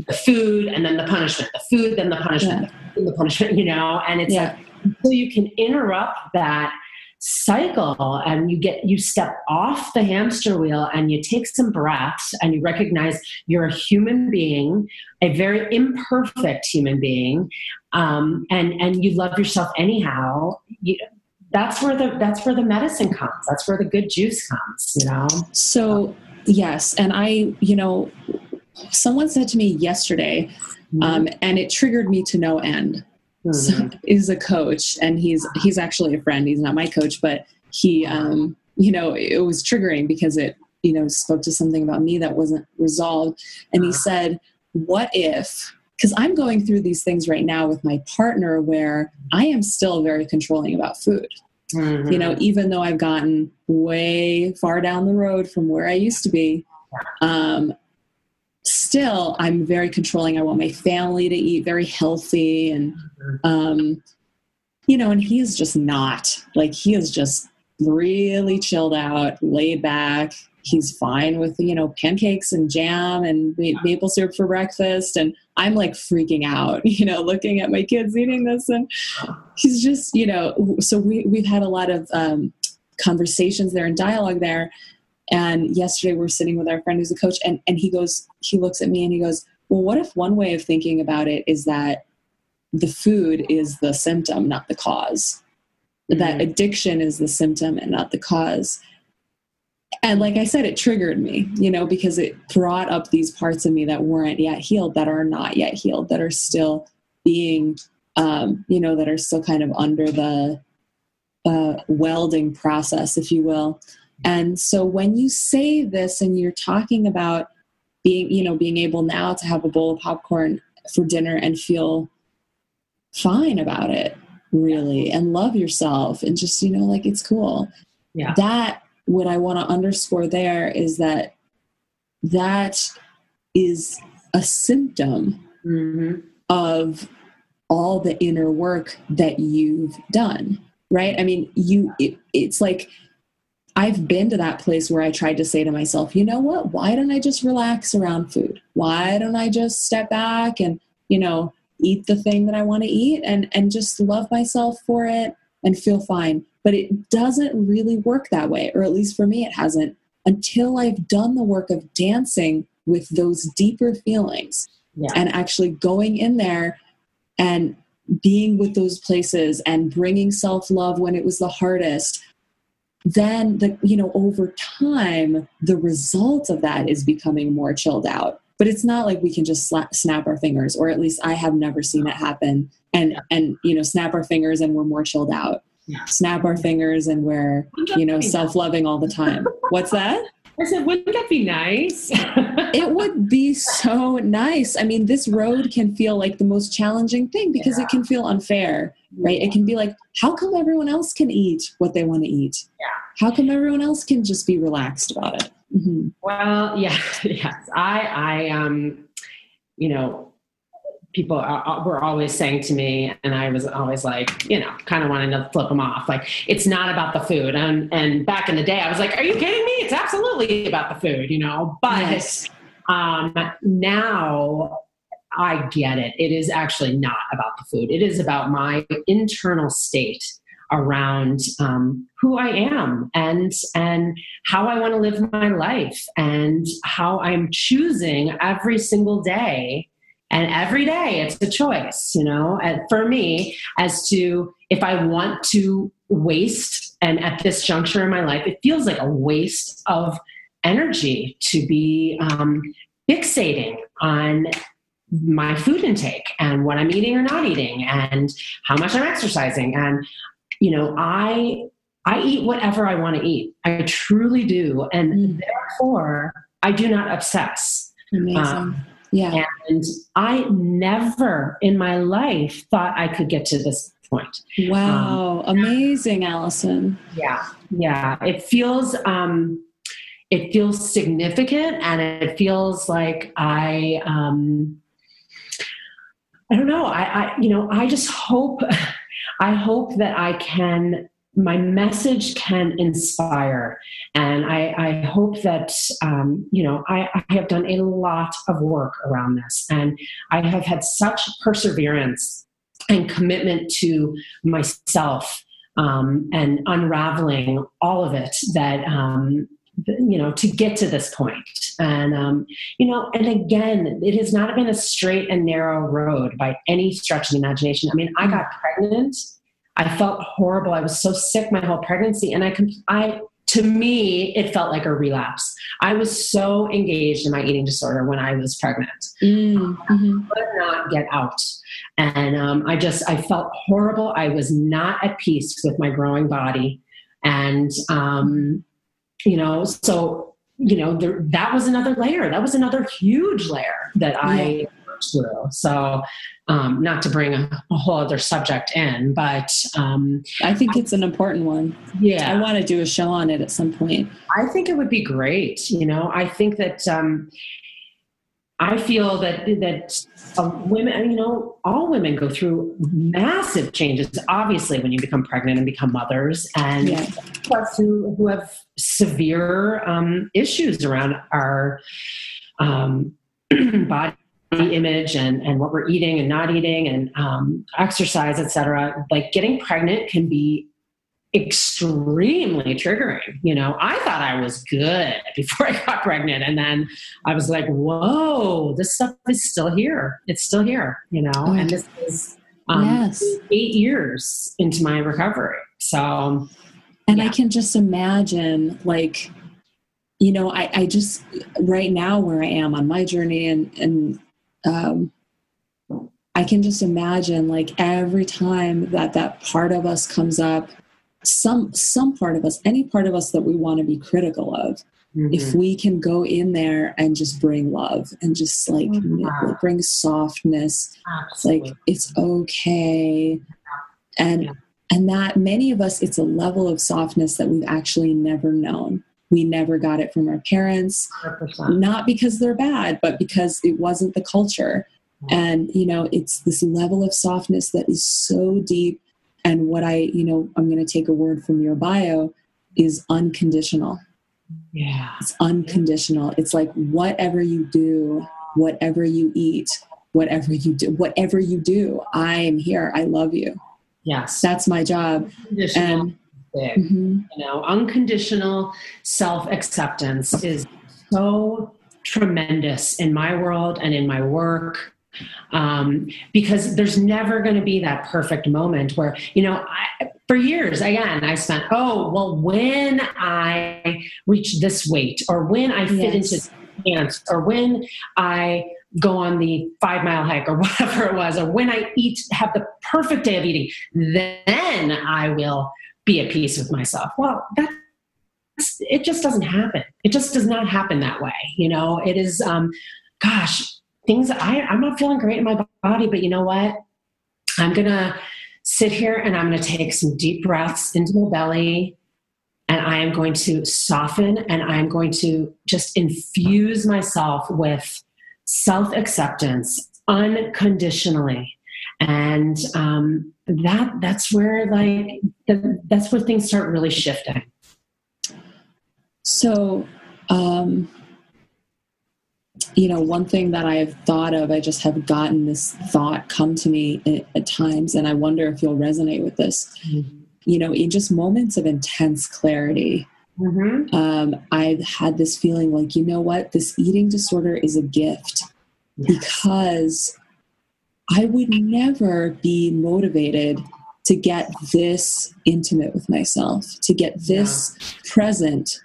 the food and then the punishment the food then the punishment Yeah. the food, the punishment you know and it's Yeah. like until you can interrupt that cycle and you get you step off the hamster wheel and you take some breaths and you recognize you're a human being a very imperfect human being um, and and you love yourself anyhow you, that's where the that's where the medicine comes that's where the good juice comes you know So, yes. And I, you know, someone said to me yesterday, um, and it triggered me to no end. So, Mhm. is a coach, and he's he's actually a friend. He's not my coach, but he, um, you know, it was triggering because it, you know, spoke to something about me that wasn't resolved. And he Ah. said, "What if?" Because I'm going through these things right now with my partner, where I am still very controlling about food. Mm-hmm. You know, even though I've gotten way far down the road from where I used to be, um, still I'm very controlling. I want my family to eat very healthy and mm-hmm. um, you know, and he is just not like he is just really chilled out, laid back. He's fine with you know pancakes and jam and maple syrup for breakfast, and I'm like freaking out, <laughs> you know, looking at my kids eating this, and he's just you know. So we we've had a lot of um, conversations there and dialogue there. And yesterday we we're sitting with our friend who's a coach, and and he goes, he looks at me and he goes, well, what if one way of thinking about it is that the food is the symptom, not the cause. Mm-hmm. That addiction is the symptom and not the cause. And like I said, it triggered me, you know, because it brought up these parts of me that weren't yet healed, that are not yet healed, that are still being, um, you know, that are still kind of under the uh, welding process, if you will. And so when you say this and you're talking about being, you know, being able now to have a bowl of popcorn for dinner and feel fine about it really and love yourself and just you know like it's cool. Yeah. That what i want to underscore there is that that is a symptom mm-hmm. of all the inner work that you've done right? I mean you it, it's like i've been to that place where i tried to say to myself you know what why don't i just relax around food why don't i just step back and you know eat the thing that I want to eat and and just love myself for it and feel fine. But it doesn't really work that way, or at least for me, it hasn't until I've done the work of dancing with those deeper feelings yeah. and actually going in there and being with those places and bringing self love when it was the hardest then the you know over time the result of that is becoming more chilled out. But it's not like we can just slap, snap our fingers or at least i have never seen it happen. And and you know snap our fingers and we're more chilled out. Yeah. snap our fingers and we're you know self-loving all the time. What's that I said, wouldn't that be nice? <laughs> it would be so nice. I mean, this road can feel like the most challenging thing because yeah. it can feel unfair, right? It can be like, how come everyone else can eat what they want to eat? Yeah. How come everyone else can just be relaxed about it? Mm-hmm. Well, yeah, <laughs> yes. I, I, um, you know, people are, were always saying to me, and I was always like, you know, kind of wanting to flip them off. Like, it's not about the food. And, and back in the day, I was like, are you kidding me? It's absolutely about the food, you know? But yes. um, now I get it. It is actually not about the food, it is about my internal state around um, who I am and and how I want to live my life and how I'm choosing every single day. And every day it's a choice, you know, and for me as to if I want to waste, and at this juncture in my life, it feels like a waste of energy to be um, fixating on my food intake and what I'm eating or not eating and how much I'm exercising. And you know, I I eat whatever I want to eat. I truly do, and mm. therefore I do not obsess. Amazing. Um, yeah. And I never in my life thought I could get to this point. Wow. Um, Amazing, Allison. Yeah. Yeah. It feels um it feels significant and it feels like I um I don't know. I, I you know, I just hope <laughs> I hope that I can my message can inspire. And i, I hope that um, you know I, I, have done a lot of work around this. And i have had such perseverance and commitment to myself um, and unraveling all of it that um, you know to get to this point. And um, you know and again it has not been a straight and narrow road by any stretch of the imagination. I mean i got pregnant i felt horrible. I was so sick my whole pregnancy. And i i to me it felt like a relapse. I was so engaged in my eating disorder when i was pregnant. Mm-hmm. i could not get out. And um, i just i felt horrible. I was not at peace with my growing body. And um, you know so you know there, that was another layer. That was another huge layer that i So, um, not to bring a, a, whole other subject in, but um, I think it's an important one. Yeah, I want to do a show on it at some point. I think it would be great. You know, I think that um, I feel that that uh, women, you know, all women go through massive changes. Obviously, when you become pregnant and become mothers, and yeah. who who have severe um, issues around our um, <clears throat> body image and and what we're eating and not eating and um, exercise, etc. Like getting pregnant can be extremely triggering. You know, I thought I was good <laughs> before I got pregnant. And then I was like, whoa, this stuff is still here. It's still here, you know, oh. and this is um, yes. eight years into my recovery. So, and yeah. I can just imagine like, you know, I, I just right now where I am on my journey and, and, um, I can just imagine like every time that that part of us comes up some some part of us any part of us that we want to be critical of mm-hmm. if we can go in there and just bring love and just like mm-hmm. bring softness Absolutely. like it's okay and yeah. and that many of us it's a level of softness that we've actually never known we never got it from our parents 100%. not because they're bad but because it wasn't the culture and you know it's this level of softness that is so deep and what I, you know, I'm going to take a word from your bio is unconditional. Yeah. It's unconditional. It's like whatever you do, whatever you eat, whatever you do, whatever you do, I am here. I love you. Yes. That's my job. And mm-hmm. you know, unconditional self-acceptance is so tremendous in my world and in my work um, because there's never going to be that perfect moment where you know I, for years again i spent oh well when i reach this weight or when i fit yes. into pants or when i go on the five mile hike or <laughs> whatever it was or when i eat have the perfect day of eating then i will be at peace with myself well that it just doesn't happen it just does not happen that way you know it is um gosh things I, I'm not feeling great in my body, but you know what? I'm gonna sit here and I'm gonna take some deep breaths into my belly and I am going to soften and I'm going to just infuse myself with self acceptance unconditionally. And um, that that's where like the, that's where things start really shifting. So um, you know, one thing that I've thought of, I just have gotten this thought come to me at, at times, and I wonder if you'll resonate with this. Mm-hmm. You know, in just moments of intense clarity, mm-hmm. um, I've had this feeling like, you know what, this eating disorder is a gift yes. because I would never be motivated to get this intimate with myself, to get this yeah. present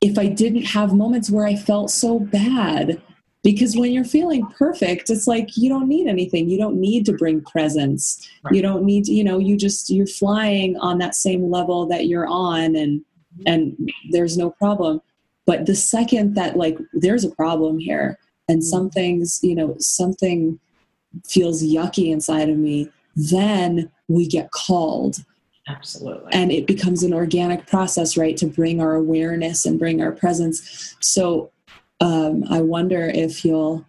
if I didn't have moments where I felt so bad. Because when you're feeling perfect, it's like you don't need anything. You don't need to bring presence. Right. You don't need, to, you know, you just you're flying on that same level that you're on and and there's no problem. But the second that like there's a problem here and mm-hmm. something's, you know, something feels yucky inside of me, then we get called Absolutely. And it becomes an organic process, right, to bring our awareness and bring our presence. So um, I wonder if you'll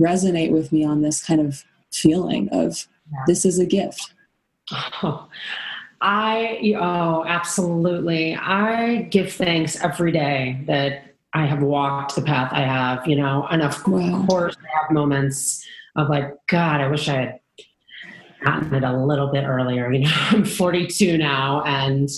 resonate with me on this kind of feeling of yeah. this is a gift. Oh, <laughs> I, oh, absolutely. I give thanks every day that I have walked the path I have, you know, and of wow. course I have moments of like, God, I wish I had gotten it a little bit earlier. You know, <laughs> I'm 42 now and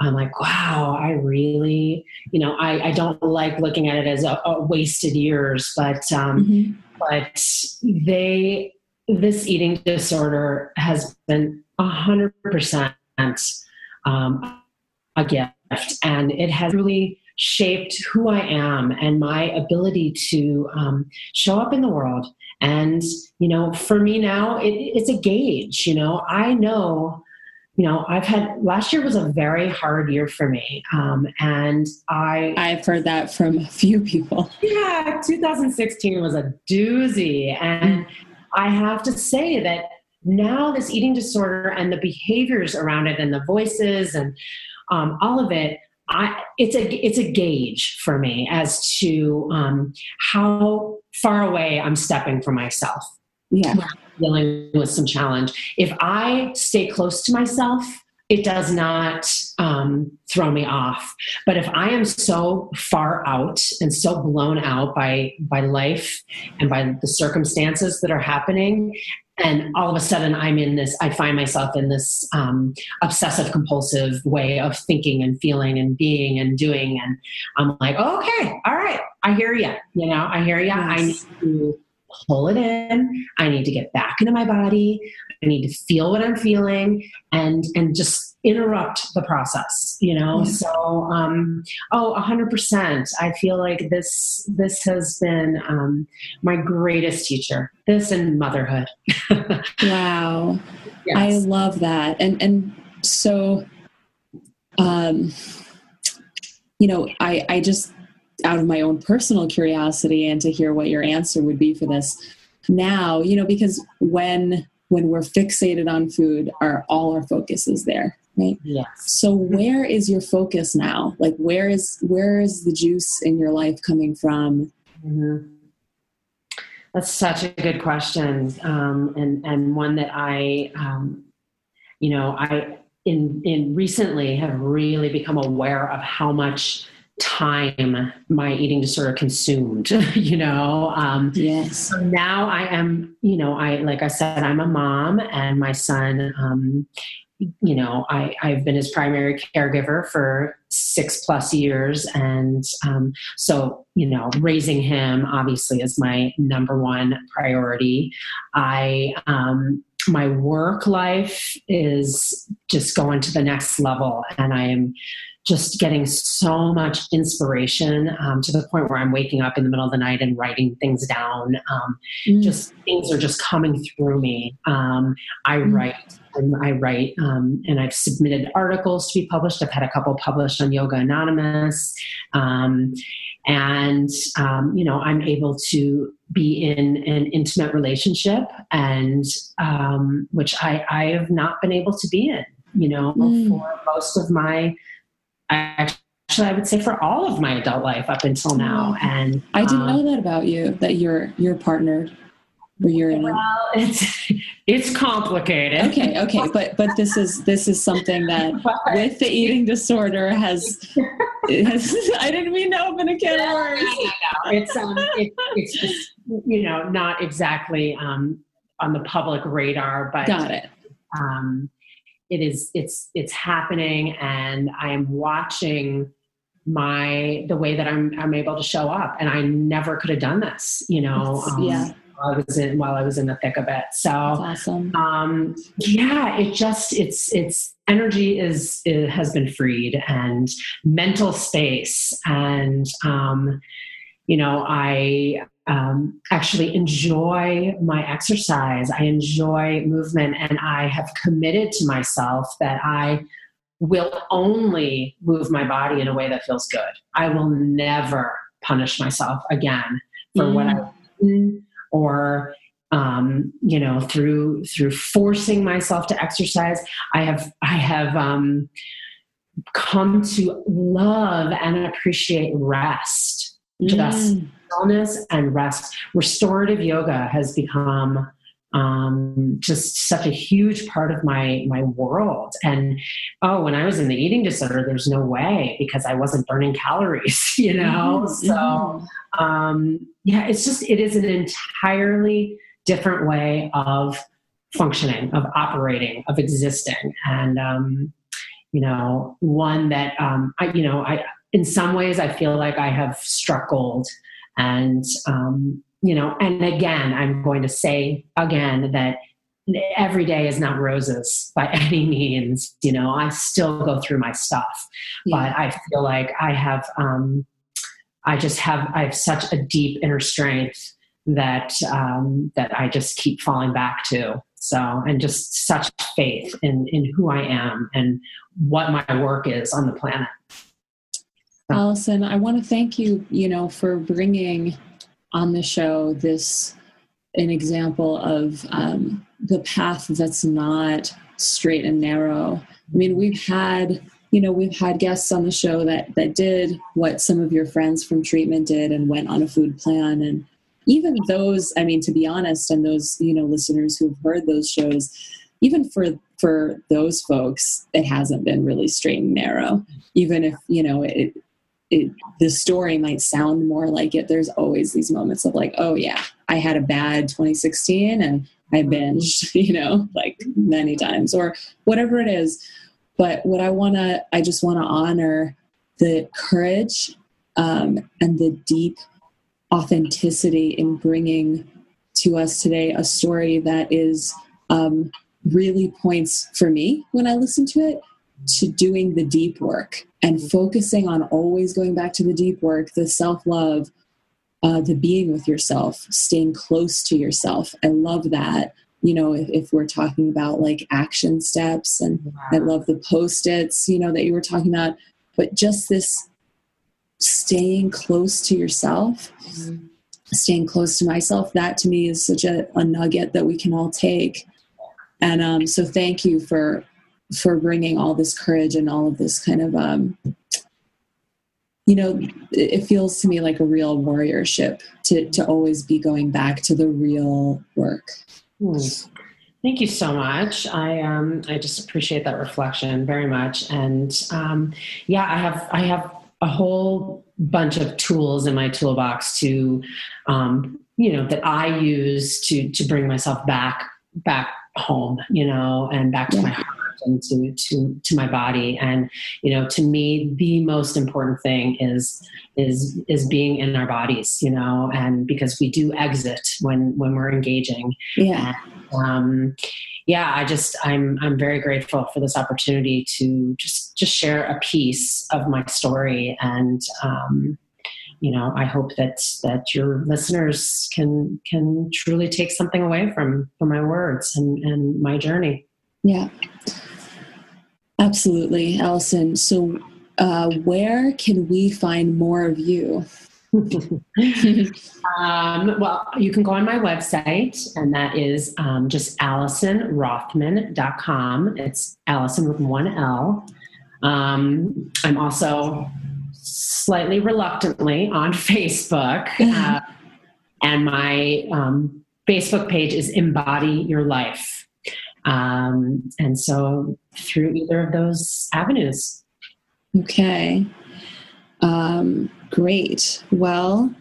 I'm like, wow, I really, you know, I, I don't like looking at it as a, a wasted years, but, um, mm-hmm. but they, this eating disorder has been a hundred percent, um, a gift and it has really shaped who I am and my ability to um, show up in the world. And, you know, for me now, it, it's a gauge. You know, I know, you know, I've had last year was a very hard year for me. Um, and I. I've heard that from a few people. Yeah, 2016 was a doozy. And, I have to say that now this eating disorder and the behaviors around it and the voices and um, all of it I, it's a it's a gauge for me as to um, how far away I'm stepping from myself. Yeah, dealing with some challenge. If I stay close to myself, it does not um, throw me off. But if I am so far out and so blown out by by life and by the circumstances that are happening, and all of a sudden i'm in this i find myself in this um, obsessive compulsive way of thinking and feeling and being and doing. And i'm like oh, okay. All right. I hear you you know i hear you yes. i need to pull it in. I need to get back into my body i need to feel what i'm feeling and and just interrupt the process you know? So um oh 100% i feel like this this has been um my greatest teacher this and motherhood. <laughs> Wow. Yes. i love that. And and so um you know i i just out of my own personal curiosity and to hear what your answer would be for this now you know because when when we're fixated on food our all our focus is there right? Yes. So where is your focus now? Like where is where is the juice in your life coming from? Mm-hmm. that's such a good question um, and and one that i um, you know i in in recently have really become aware of how much time my eating disorder consumed <laughs> you know um yes so now i am you know i like i said i'm a mom and my son um you know, I, I've been his primary caregiver for six plus years. And um, so, you know, raising him obviously is my number one priority. I, um, my work life is just going to the next level. And I am just getting so much inspiration um, to the point where I'm waking up in the middle of the night and writing things down. Um, mm. Just things are just coming through me. Um, I mm. write and I write, um, and I've submitted articles to be published. I've had a couple published on Yoganonymous, um, and um, you know, I'm able to be in an intimate relationship, and um, which I, I have not been able to be in. You know, mm. for most of my, actually, I would say for all of my adult life up until now. Mm. And I didn't know um, that about you that you're you're partnered you're in well it's it's complicated okay okay but but this is this is something that <laughs> with the eating disorder has, has <laughs> i didn't mean to open a can of worms it's um it, it's just you know not exactly um on the public radar but got it um it is it's it's happening and i am watching my the way that i'm i'm able to show up and i never could have done this you know um, yeah I was in while I was in the thick of it. So awesome. Um, yeah, it just it's it's energy is it has been freed and mental space and um, you know I um, actually enjoy my exercise. I enjoy movement, and I have committed to myself that I will only move my body in a way that feels good. I will never punish myself again for mm. what I or um, you know through through forcing myself to exercise i have i have um, come to love and appreciate rest just stillness and rest restorative yoga has become um, just such a huge part of my my world. And oh, when I was in the eating disorder, there's no way because I wasn't burning calories, <laughs> you know. Mm-hmm. So um, yeah, it's just it is an entirely different way of functioning, of operating, of existing, and um, you know, one that um, I you know I in some ways I feel like I have struck gold and um, you know, and again, I'm going to say again that every day is not roses by <laughs> any means. You know, I still go through my stuff, yeah. but I feel like I have, um, I just have, I have such a deep inner strength that um, that I just keep falling back to. So, and just such faith in in who I am and what my work is on the planet. Allison, I want to thank you, you know, for bringing on the show this an example of um, the path that's not straight and narrow. I mean, we've had you know we've had guests on the show that that did what some of your friends from treatment did and went on a food plan. And even those i mean to be honest and those you know listeners who've heard those shows even for for those folks it hasn't been really straight and narrow. Even if you know it, it the story might sound more like it. There's always these moments of like oh yeah i had a bad 2016 and i binged <laughs> you know like many times or whatever it is. But what i want to i just want to honor the courage um, and the deep authenticity in bringing to us today a story that is um, really points for me when I listen to it to doing the deep work and focusing on always going back to the deep work, the self love, uh, the being with yourself, staying close to yourself. I love that. You know, if, if we're talking about like action steps, and wow. I love the post its, you know, that you were talking about, but just this staying close to yourself, mm-hmm. staying close to myself, that to me is such a, a nugget that we can all take. And um, so, thank you for for bringing all this courage and all of this kind of um, you know it feels to me like a real warriorship to to always be going back to the real work mm. thank you so much i um i just appreciate that reflection very much and um yeah i have i have a whole bunch of tools in my toolbox to um you know that i use to to bring myself back back home you know and back to yeah. my heart and to to to my body. And you know to me the most important thing is is is being in our bodies you know and because we do exit when when we're engaging. Yeah. And, um yeah i just i'm i'm very grateful for this opportunity to just just share a piece of my story. And um you know i hope that that your listeners can can truly take something away from from my words and and my journey. Yeah Absolutely, Allison. So, uh, where can we find more of you? <laughs> um, well, you can go on my website, and that is um, just AllisonRothman.com. It's Allison with one L. Um, I'm also slightly reluctantly on Facebook, <laughs> uh, and my um, Facebook page is Embody Your Life. Um, and so through either of those avenues. Okay. Um, great. Well,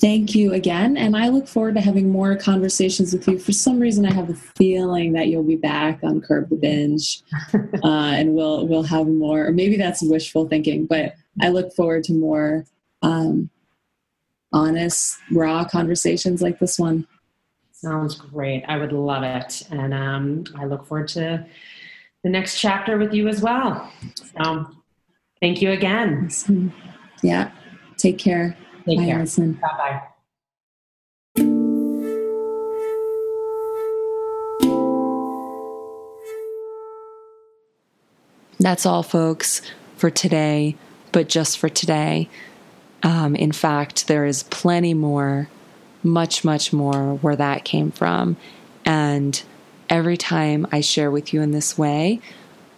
thank you again. And I look forward to having more conversations with you. For some reason, I have a feeling that you'll be back on Curb the Binge <laughs> uh, and we'll, we'll have more, or maybe that's wishful thinking, but I look forward to more um, honest, raw conversations like this one. Sounds great. I would love it. And um, I look forward to the next chapter with you as well. So thank you again. Yeah. Take care. Take Bye, care. Bye bye. That's all, folks, for today, but just for today. Um, in fact, there is plenty more much, much more where that came from. And every time I share with you in this way,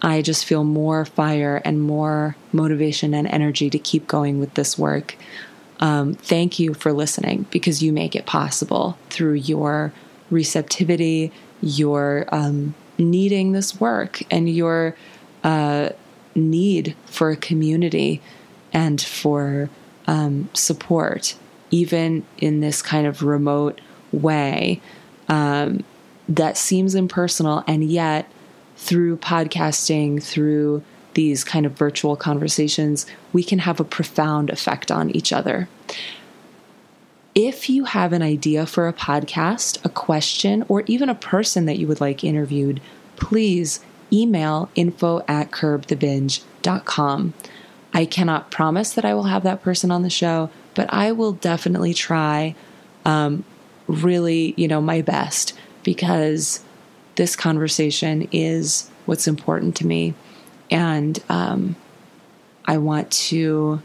I just feel more fire and more motivation and energy to keep going with this work. Um, thank you for listening because you make it possible through your receptivity, your um, needing this work, and your uh, need for a community and for um, support even in this kind of remote way um, that seems impersonal. And yet, through podcasting, through these kind of virtual conversations, we can have a profound effect on each other. If you have an idea for a podcast, a question, or even a person that you would like interviewed, please email info at curbthebinge.com. I cannot promise that I will have that person on the show, but I will definitely try um, really, you know, my best because this conversation is what's important to me. And um, I want to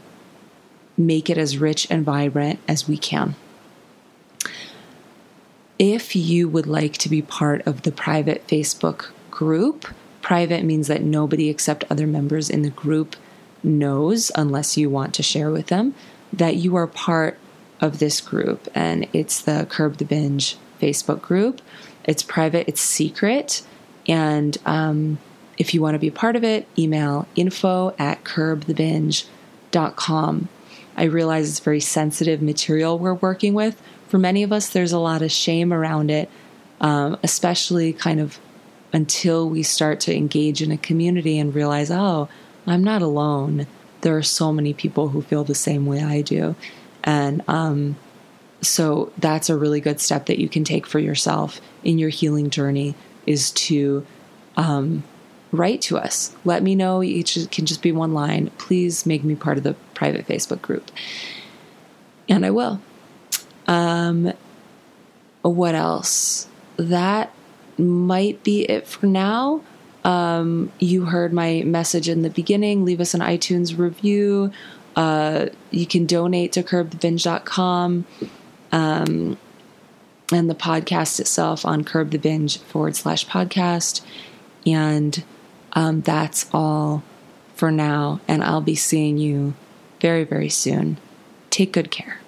make it as rich and vibrant as we can. if you would like to be part of the private Facebook group, private means that nobody except other members in the group knows, unless you want to share with them, that you are part of this group. And it's the Curb the Binge Facebook group. It's private, it's secret. And um, if you want to be a part of it, email info at curbthebinge.com. I realize it's very sensitive material we're working with. For many of us, there's a lot of shame around it, um, especially kind of until we start to engage in a community and realize, oh, I'm not alone. There are so many people who feel the same way I do. And um, so that's a really good step that you can take for yourself in your healing journey is to um, write to us. Let me know. It can just be one line. Please make me part of the private Facebook group. And I will. Um, what else? That might be it for now. Um, you heard my message in the beginning. Leave us an iTunes review. Uh, you can donate to curbthebinge.com um, and the podcast itself on Curb the Binge forward slash podcast. And um, that's all for now. And I'll be seeing you very, very soon. Take good care.